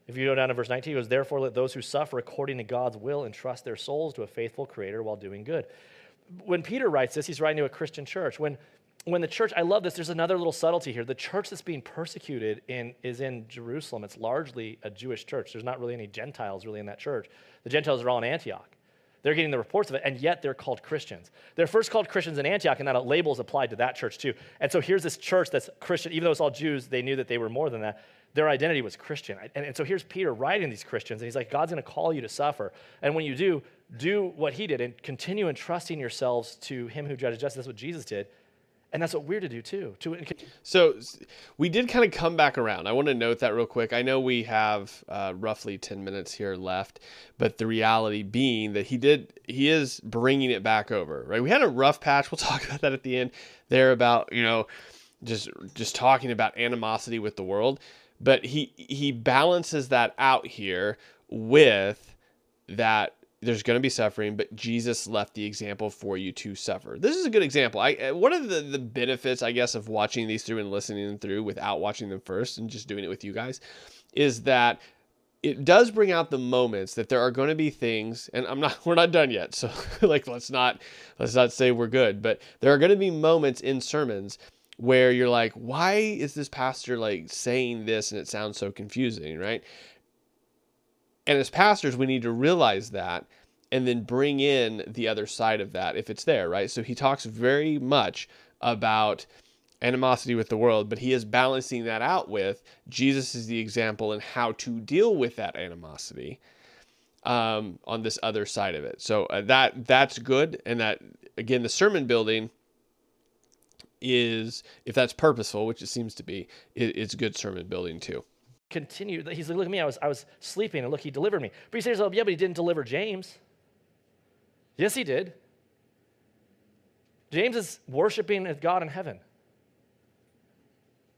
If you go down to verse 19, he goes, Therefore, let those who suffer according to God's will entrust their souls to a faithful creator while doing good. When Peter writes this, he's writing to a Christian church. When when the church, I love this, there's another little subtlety here. The church that's being persecuted in, is in Jerusalem. It's largely a Jewish church. There's not really any Gentiles really in that church. The Gentiles are all in Antioch. They're getting the reports of it, and yet they're called Christians. They're first called Christians in Antioch, and that label is applied to that church too. And so here's this church that's Christian, even though it's all Jews, they knew that they were more than that. Their identity was Christian. And, and so here's Peter writing these Christians, and he's like, God's going to call you to suffer. And when you do, do what he did and continue entrusting yourselves to him who judges justice. That's what Jesus did. And that's what we're to do too. To so we did kind of come back around. I want to note that real quick. I know we have uh, roughly ten minutes here left, but the reality being that he did, he is bringing it back over. Right? We had a rough patch. We'll talk about that at the end. There about you know, just just talking about animosity with the world, but he he balances that out here with that there's going to be suffering, but Jesus left the example for you to suffer. This is a good example. I one of the the benefits, I guess, of watching these through and listening them through without watching them first and just doing it with you guys, is that it does bring out the moments that there are going to be things and i'm not we're not done yet so like let's not let's not say we're good but there are going to be moments in sermons where you're like why is this pastor like saying this and it sounds so confusing right and as pastors we need to realize that and then bring in the other side of that if it's there right so he talks very much about animosity with the world, but he is balancing that out with Jesus is the example and how to deal with that animosity um, on this other side of it. So uh, that that's good, and that again, the sermon building is if that's purposeful, which it seems to be, it, it's good sermon building too. Continue. He's like, look at me. I was I was sleeping, and look, he delivered me. But he says, oh yeah, but he didn't deliver James. Yes, he did. James is worshiping God in heaven.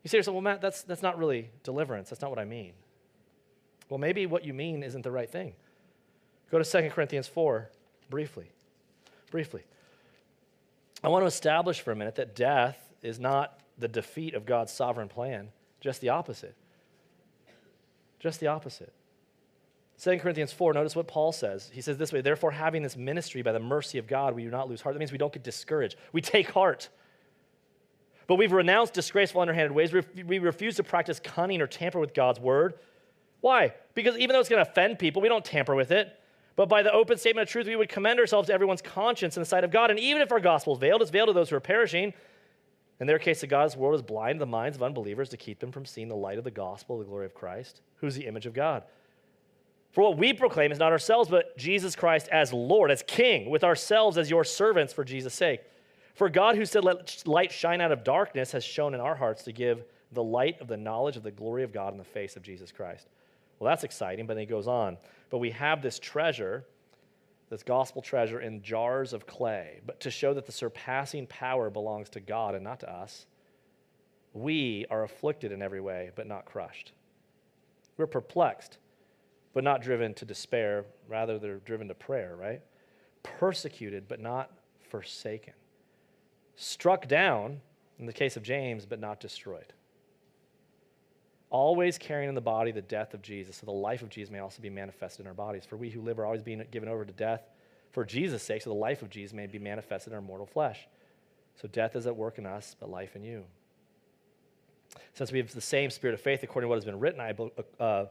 You say to yourself, well, Matt, that's, that's not really deliverance. That's not what I mean. Well, maybe what you mean isn't the right thing. Go to 2 Corinthians 4 briefly. Briefly. I want to establish for a minute that death is not the defeat of God's sovereign plan, just the opposite. Just the opposite. 2 Corinthians 4, notice what Paul says. He says this way Therefore, having this ministry by the mercy of God, we do not lose heart. That means we don't get discouraged. We take heart. But we've renounced disgraceful, underhanded ways. We refuse to practice cunning or tamper with God's word. Why? Because even though it's going to offend people, we don't tamper with it. But by the open statement of truth, we would commend ourselves to everyone's conscience in the sight of God. And even if our gospel is veiled, it's veiled to those who are perishing. In their case, the God's world is blind to the minds of unbelievers to keep them from seeing the light of the gospel, the glory of Christ, who's the image of God. For what we proclaim is not ourselves, but Jesus Christ as Lord, as King, with ourselves as your servants for Jesus' sake. For God, who said, Let light shine out of darkness, has shown in our hearts to give the light of the knowledge of the glory of God in the face of Jesus Christ. Well, that's exciting, but then he goes on. But we have this treasure, this gospel treasure, in jars of clay, but to show that the surpassing power belongs to God and not to us. We are afflicted in every way, but not crushed. We're perplexed, but not driven to despair. Rather, they're driven to prayer, right? Persecuted, but not forsaken struck down, in the case of James, but not destroyed. Always carrying in the body the death of Jesus, so the life of Jesus may also be manifested in our bodies. For we who live are always being given over to death for Jesus' sake, so the life of Jesus may be manifested in our mortal flesh. So death is at work in us, but life in you. Since we have the same spirit of faith, according to what has been written, I, uh,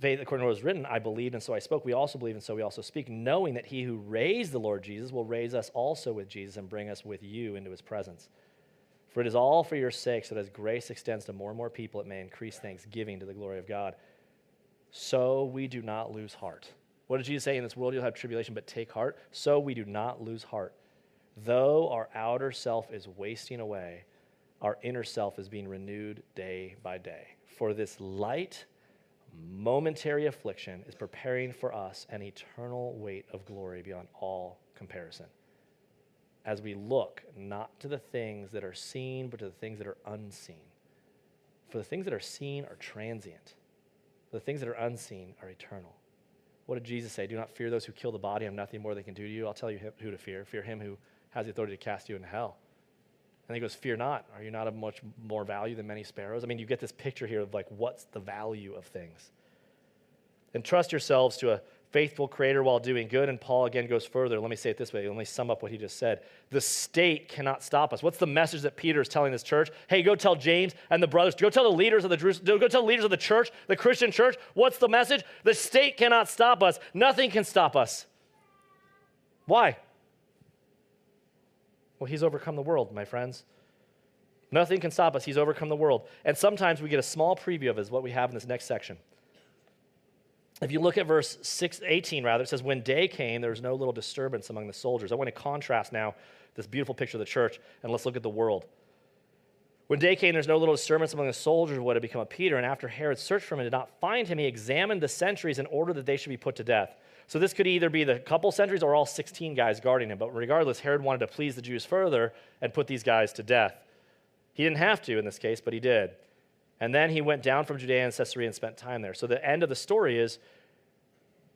faith according to what was written, I believed and so I spoke. We also believe and so we also speak, knowing that he who raised the Lord Jesus will raise us also with Jesus and bring us with you into his presence. For it is all for your sake, so that as grace extends to more and more people, it may increase thanksgiving to the glory of God. So we do not lose heart. What did Jesus say? In this world you'll have tribulation, but take heart. So we do not lose heart. Though our outer self is wasting away, our inner self is being renewed day by day. For this light, momentary affliction is preparing for us an eternal weight of glory beyond all comparison. As we look not to the things that are seen, but to the things that are unseen. For the things that are seen are transient, the things that are unseen are eternal. What did Jesus say? Do not fear those who kill the body, and nothing more they can do to you. I'll tell you who to fear. Fear him who has the authority to cast you into hell. And he goes, Fear not. Are you not of much more value than many sparrows? I mean, you get this picture here of like, what's the value of things? And trust yourselves to a faithful creator while doing good. And Paul again goes further. Let me say it this way. Let me sum up what he just said. The state cannot stop us. What's the message that Peter is telling this church? Hey, go tell James and the brothers, go tell the leaders of the go tell the leaders of the church, the Christian church. What's the message? The state cannot stop us. Nothing can stop us. Why? Well, he's overcome the world, my friends. Nothing can stop us. He's overcome the world. And sometimes we get a small preview of is what we have in this next section. If you look at verse 6, 18, rather, it says, When day came, there was no little disturbance among the soldiers. I want to contrast now this beautiful picture of the church, and let's look at the world. When day came, there's no little disturbance among the soldiers of what had become of Peter. And after Herod searched for him and did not find him, he examined the sentries in order that they should be put to death. So this could either be the couple sentries or all 16 guys guarding him. But regardless, Herod wanted to please the Jews further and put these guys to death. He didn't have to in this case, but he did. And then he went down from Judea and Caesarea and spent time there. So the end of the story is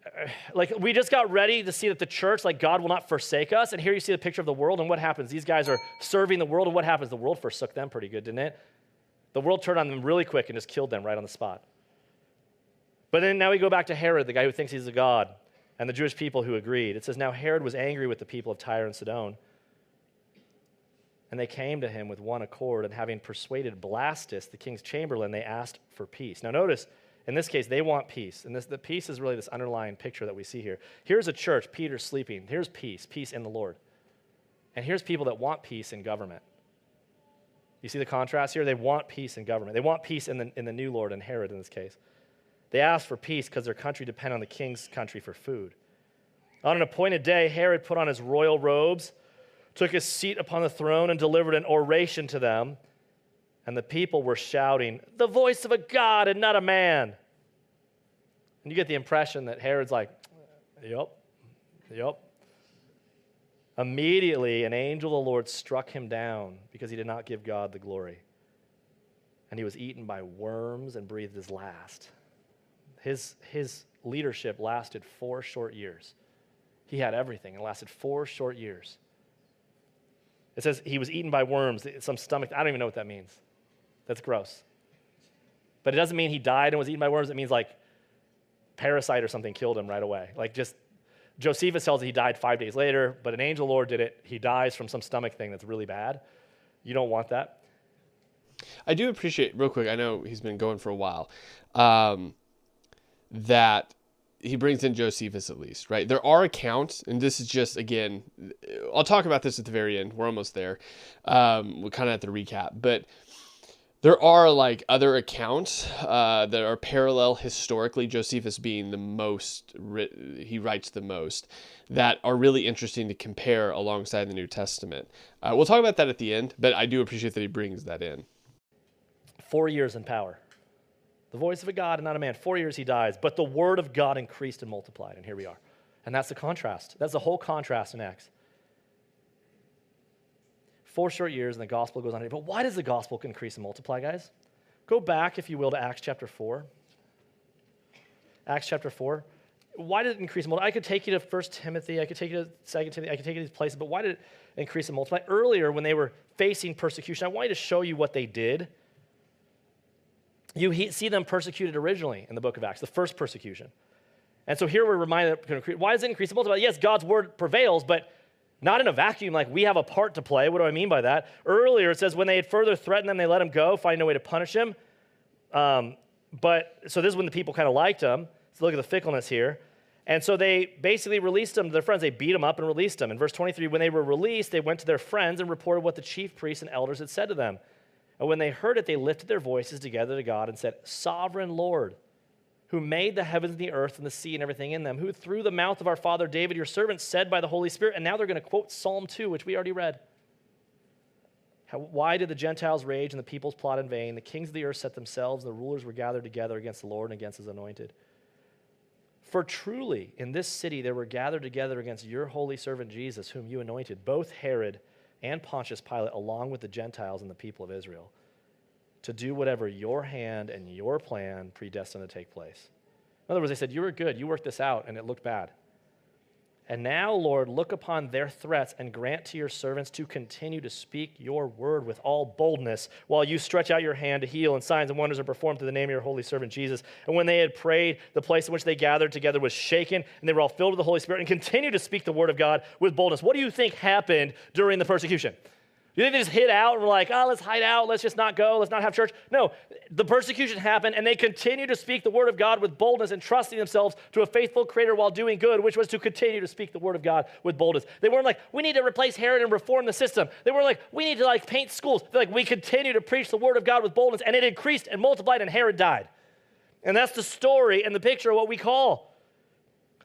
uh, like we just got ready to see that the church like god will not forsake us. And here you see the picture of the world and what happens. These guys are serving the world and what happens? The world forsook them pretty good didn't it? The world turned on them really quick and just killed them right on the spot. But then now we go back to herod the guy who thinks he's a god and the jewish people who agreed. It says now herod was angry with the people of tyre and sidon and they came to him with one accord and having persuaded blastus the king's chamberlain they asked for peace now notice in this case, they want peace. And this, the peace is really this underlying picture that we see here. Here's a church, Peter sleeping. Here's peace, peace in the Lord. And here's people that want peace in government. You see the contrast here? They want peace in government. They want peace in the, in the new Lord and Herod in this case. They ask for peace because their country depended on the king's country for food. On an appointed day, Herod put on his royal robes, took his seat upon the throne, and delivered an oration to them. And the people were shouting, The voice of a God and not a man. And you get the impression that Herod's like, Yep, yep. Immediately, an angel of the Lord struck him down because he did not give God the glory. And he was eaten by worms and breathed his last. His, his leadership lasted four short years. He had everything. It lasted four short years. It says he was eaten by worms, some stomach. I don't even know what that means. That's gross. But it doesn't mean he died and was eaten by worms. It means like parasite or something killed him right away. Like just Josephus tells us he died five days later, but an angel Lord did it. He dies from some stomach thing that's really bad. You don't want that. I do appreciate, real quick, I know he's been going for a while, um, that he brings in Josephus at least, right? There are accounts, and this is just, again, I'll talk about this at the very end. We're almost there. Um, we're kind of at the recap, but there are like other accounts uh, that are parallel historically josephus being the most he writes the most that are really interesting to compare alongside the new testament uh, we'll talk about that at the end but i do appreciate that he brings that in four years in power the voice of a god and not a man four years he dies but the word of god increased and multiplied and here we are and that's the contrast that's the whole contrast in acts four short years, and the gospel goes on. But why does the gospel increase and multiply, guys? Go back, if you will, to Acts chapter 4. Acts chapter 4. Why did it increase and multiply? I could take you to 1 Timothy, I could take you to 2 Timothy, I could take you to these places, but why did it increase and multiply? Earlier, when they were facing persecution, I want you to show you what they did. You see them persecuted originally in the book of Acts, the first persecution. And so here we're reminded, why does it increase and multiply? Yes, God's word prevails, but not in a vacuum, like we have a part to play. What do I mean by that? Earlier, it says, when they had further threatened them, they let him go, find no way to punish him. Um, but so this is when the people kind of liked him. So look at the fickleness here. And so they basically released him to their friends. They beat him up and released him. In verse 23, when they were released, they went to their friends and reported what the chief priests and elders had said to them. And when they heard it, they lifted their voices together to God and said, Sovereign Lord, who made the heavens and the earth and the sea and everything in them, who through the mouth of our father David, your servant, said by the Holy Spirit, and now they're going to quote Psalm 2, which we already read. Why did the Gentiles rage and the peoples plot in vain? The kings of the earth set themselves, and the rulers were gathered together against the Lord and against his anointed. For truly, in this city there were gathered together against your holy servant Jesus, whom you anointed, both Herod and Pontius Pilate, along with the Gentiles and the people of Israel to do whatever your hand and your plan predestined to take place. In other words, they said, You were good, you worked this out, and it looked bad. And now, Lord, look upon their threats and grant to your servants to continue to speak your word with all boldness while you stretch out your hand to heal, and signs and wonders are performed through the name of your holy servant Jesus. And when they had prayed, the place in which they gathered together was shaken, and they were all filled with the Holy Spirit and continued to speak the word of God with boldness. What do you think happened during the persecution? You think they just hid out and were like, oh, let's hide out, let's just not go, let's not have church? No, the persecution happened, and they continued to speak the word of God with boldness and trusting themselves to a faithful creator while doing good, which was to continue to speak the word of God with boldness. They weren't like, we need to replace Herod and reform the system. They weren't like, we need to like paint schools. They're like, we continue to preach the word of God with boldness, and it increased and multiplied, and Herod died. And that's the story and the picture of what we call.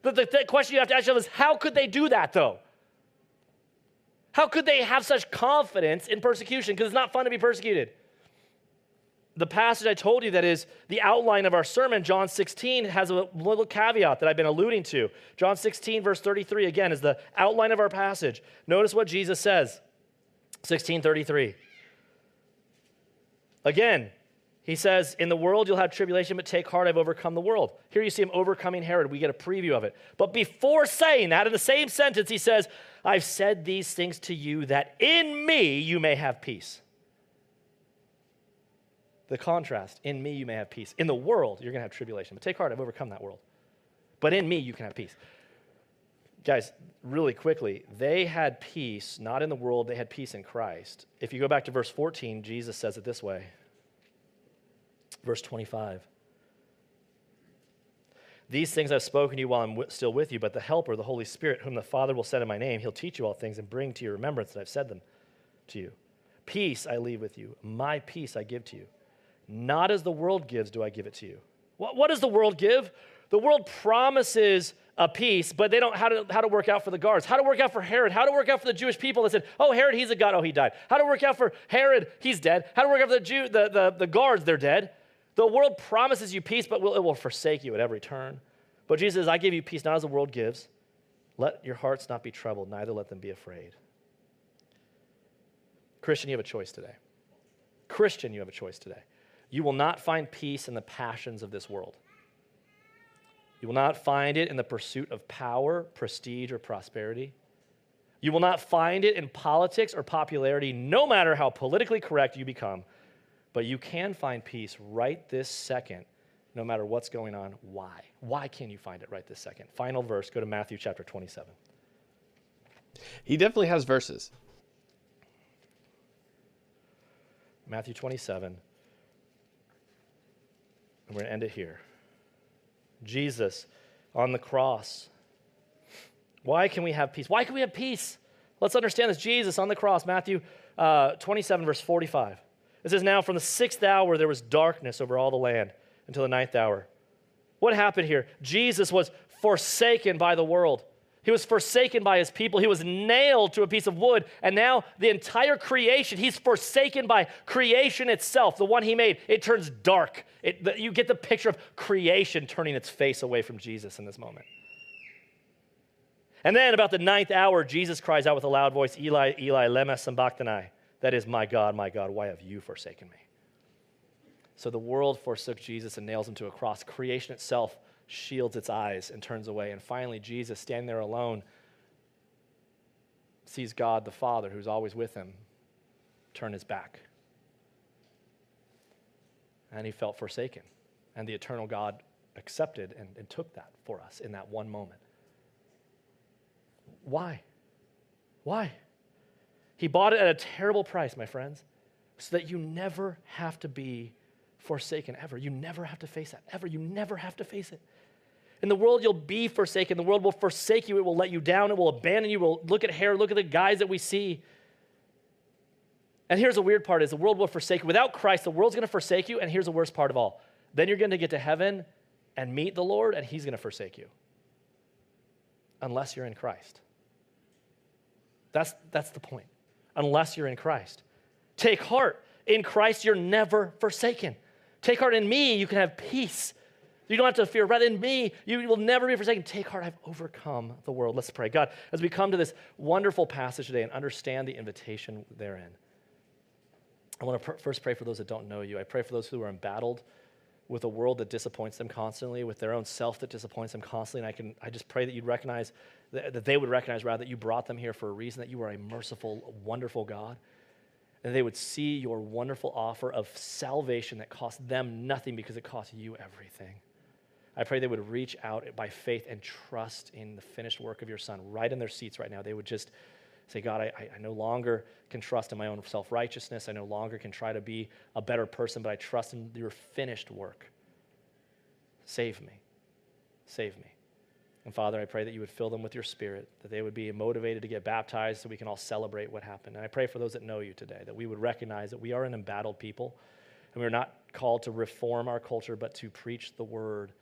The, the, the question you have to ask yourself is, how could they do that though? How could they have such confidence in persecution? Because it's not fun to be persecuted. The passage I told you that is the outline of our sermon, John 16, has a little caveat that I've been alluding to. John 16, verse 33, again, is the outline of our passage. Notice what Jesus says 1633. Again, He says, In the world you'll have tribulation, but take heart, I've overcome the world. Here you see him overcoming Herod. We get a preview of it. But before saying that, in the same sentence, he says, I've said these things to you that in me you may have peace. The contrast in me you may have peace. In the world you're going to have tribulation, but take heart, I've overcome that world. But in me you can have peace. Guys, really quickly, they had peace not in the world, they had peace in Christ. If you go back to verse 14, Jesus says it this way Verse 25. These things I've spoken to you while I'm w- still with you, but the Helper, the Holy Spirit, whom the Father will send in my name, he'll teach you all things and bring to your remembrance that I've said them to you. Peace I leave with you, my peace I give to you. Not as the world gives, do I give it to you. What, what does the world give? The world promises a peace, but they don't how to how to work out for the guards, how to work out for Herod, how to work out for the Jewish people that said, "Oh, Herod, he's a god. Oh, he died." How to work out for Herod, he's dead. How to work out for the Jew, the, the, the guards, they're dead. The world promises you peace, but it will forsake you at every turn. But Jesus says, I give you peace not as the world gives. Let your hearts not be troubled, neither let them be afraid. Christian, you have a choice today. Christian, you have a choice today. You will not find peace in the passions of this world. You will not find it in the pursuit of power, prestige, or prosperity. You will not find it in politics or popularity, no matter how politically correct you become. But you can find peace right this second, no matter what's going on. Why? Why can you find it right this second? Final verse, go to Matthew chapter 27. He definitely has verses. Matthew 27. And we're going to end it here. Jesus on the cross. Why can we have peace? Why can we have peace? Let's understand this. Jesus on the cross, Matthew uh, 27, verse 45. It says, Now from the sixth hour there was darkness over all the land until the ninth hour. What happened here? Jesus was forsaken by the world. He was forsaken by his people. He was nailed to a piece of wood. And now the entire creation, he's forsaken by creation itself, the one he made. It turns dark. It, you get the picture of creation turning its face away from Jesus in this moment. And then about the ninth hour, Jesus cries out with a loud voice, Eli, Eli, lema sabachthani. That is, my God, my God, why have you forsaken me? So the world forsook Jesus and nails him to a cross. Creation itself shields its eyes and turns away. And finally, Jesus, standing there alone, sees God the Father, who's always with him, turn his back. And he felt forsaken. And the eternal God accepted and, and took that for us in that one moment. Why? Why? He bought it at a terrible price, my friends, so that you never have to be forsaken ever. You never have to face that ever. You never have to face it. In the world, you'll be forsaken. The world will forsake you. It will let you down. It will abandon you. It will look at hair. Look at the guys that we see. And here's the weird part is the world will forsake you. Without Christ, the world's going to forsake you. And here's the worst part of all. Then you're going to get to heaven and meet the Lord, and he's going to forsake you. Unless you're in Christ. That's, that's the point. Unless you're in Christ. Take heart. In Christ, you're never forsaken. Take heart in me, you can have peace. You don't have to fear. Rather, in me, you will never be forsaken. Take heart, I've overcome the world. Let's pray. God, as we come to this wonderful passage today and understand the invitation therein, I want to pr- first pray for those that don't know you. I pray for those who are embattled with a world that disappoints them constantly, with their own self that disappoints them constantly. And I, can, I just pray that you'd recognize, that, they would recognize, rather, that you brought them here for a reason, that you are a merciful, wonderful God and they would see your wonderful offer of salvation that cost them nothing because it cost you everything. I pray they would reach out by faith and trust in the finished work of your Son right in their seats right now. They would just say, God, I, I no longer can trust in my own self righteousness. I no longer can try to be a better person, but I trust in your finished work. Save me. Save me. And Father, I pray that you would fill them with your spirit, that they would be motivated to get baptized so we can all celebrate what happened. And I pray for those that know you today, that we would recognize that we are an embattled people, and we're not called to reform our culture, but to preach the word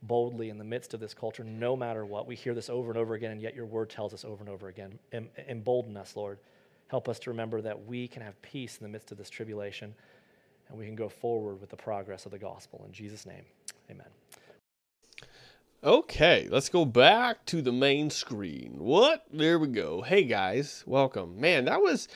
boldly in the midst of this culture, no matter what. We hear this over and over again, and yet your word tells us over and over again. Em- embolden us, Lord. Help us to remember that we can have peace in the midst of this tribulation, and we can go forward with the progress of the gospel. In Jesus' name, amen. Okay, let's go back to the main screen. What? There we go. Hey guys, welcome. Man, that was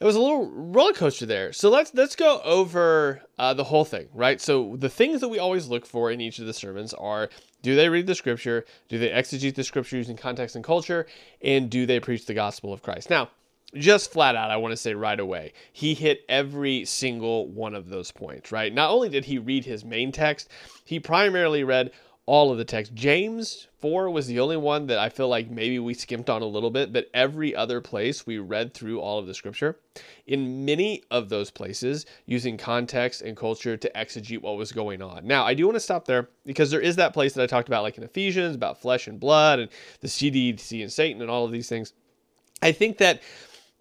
it was a little roller coaster there. So let's let's go over uh, the whole thing, right? So the things that we always look for in each of the sermons are: do they read the scripture? Do they exegete the scripture using context and culture? And do they preach the gospel of Christ? Now, just flat out, I want to say right away, he hit every single one of those points, right? Not only did he read his main text, he primarily read all of the text. James 4 was the only one that I feel like maybe we skimped on a little bit, but every other place we read through all of the scripture. In many of those places, using context and culture to exegete what was going on. Now, I do want to stop there because there is that place that I talked about, like in Ephesians, about flesh and blood and the CDC and Satan and all of these things. I think that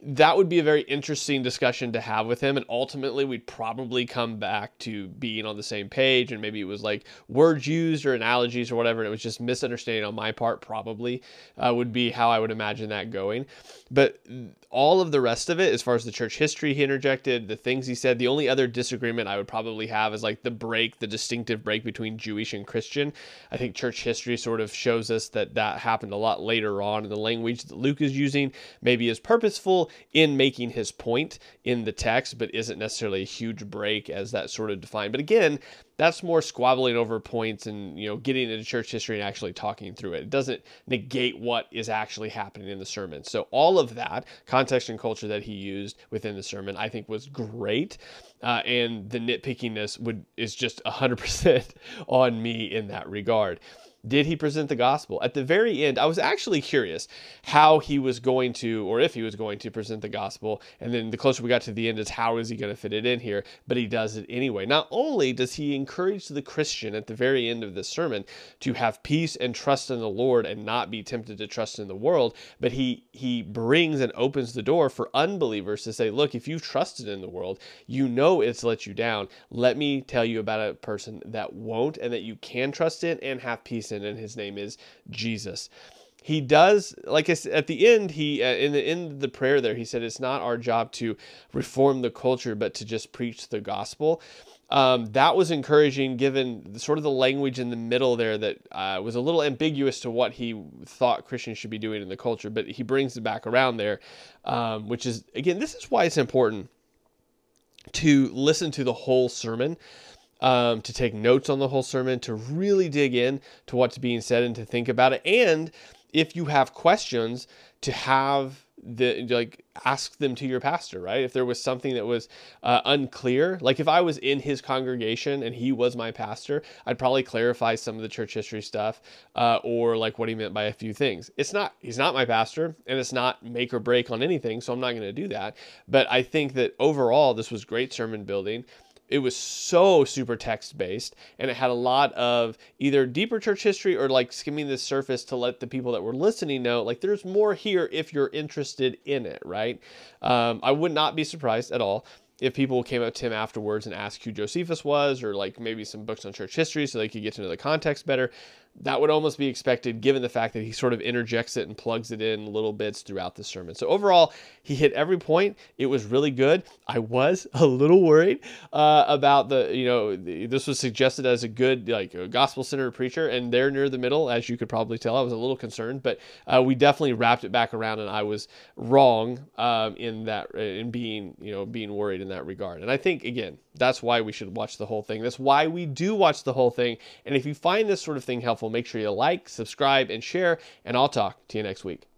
that would be a very interesting discussion to have with him and ultimately we'd probably come back to being on the same page and maybe it was like words used or analogies or whatever and it was just misunderstanding on my part probably uh, would be how i would imagine that going. But all of the rest of it as far as the church history he interjected the things he said the only other disagreement i would probably have is like the break the distinctive break between jewish and christian. I think church history sort of shows us that that happened a lot later on And the language that luke is using maybe is purposeful in making his point in the text, but isn't necessarily a huge break as that sort of defined. But again, that's more squabbling over points and you know getting into church history and actually talking through it. It doesn't negate what is actually happening in the sermon. So all of that context and culture that he used within the sermon, I think, was great. Uh, and the nitpickiness would is just hundred percent on me in that regard did he present the gospel? At the very end, I was actually curious how he was going to, or if he was going to present the gospel. And then the closer we got to the end, is how is he going to fit it in here? But he does it anyway. Not only does he encourage the Christian at the very end of this sermon to have peace and trust in the Lord and not be tempted to trust in the world, but he he brings and opens the door for unbelievers to say, look, if you've trusted in the world, you know it's let you down. Let me tell you about a person that won't and that you can trust in and have peace and his name is Jesus. He does, like I said, at the end, he uh, in the in the prayer there, he said, "It's not our job to reform the culture, but to just preach the gospel." Um, that was encouraging, given sort of the language in the middle there that uh, was a little ambiguous to what he thought Christians should be doing in the culture. But he brings it back around there, um, which is again, this is why it's important to listen to the whole sermon um, to take notes on the whole sermon, to really dig in to what's being said and to think about it. And if you have questions, to have the like ask them to your pastor right? If there was something that was uh, unclear like if i was in his congregation and he was my pastor i'd probably clarify some of the church history stuff uh, or like what he meant by a few things. It's not he's not my pastor and it's not make or break on anything so i'm not going to do that. But i think that overall this was great sermon building it was so super text based and it had a lot of either deeper church history or like skimming the surface to let the people that were listening know like there's more here if you're interested in it right? Um, i would not be surprised at all if people came up to him afterwards and asked who josephus was or like maybe some books on church history so they could get to know the context better that would almost be expected given the fact that he sort of interjects it and plugs it in little bits throughout the sermon. So overall, he hit every point. It was really good. I was a little worried uh, about the, you know, the, this was suggested as a good, like, gospel centered preacher, and there near the middle, as you could probably tell, I was a little concerned, but uh, we definitely wrapped it back around, and I was wrong um, in that, in being, you know, being worried in that regard. And I think, again, that's why we should watch the whole thing. That's why we do watch the whole thing. And if you find this sort of thing helpful, make sure you like, subscribe, and share. And I'll talk to you next week.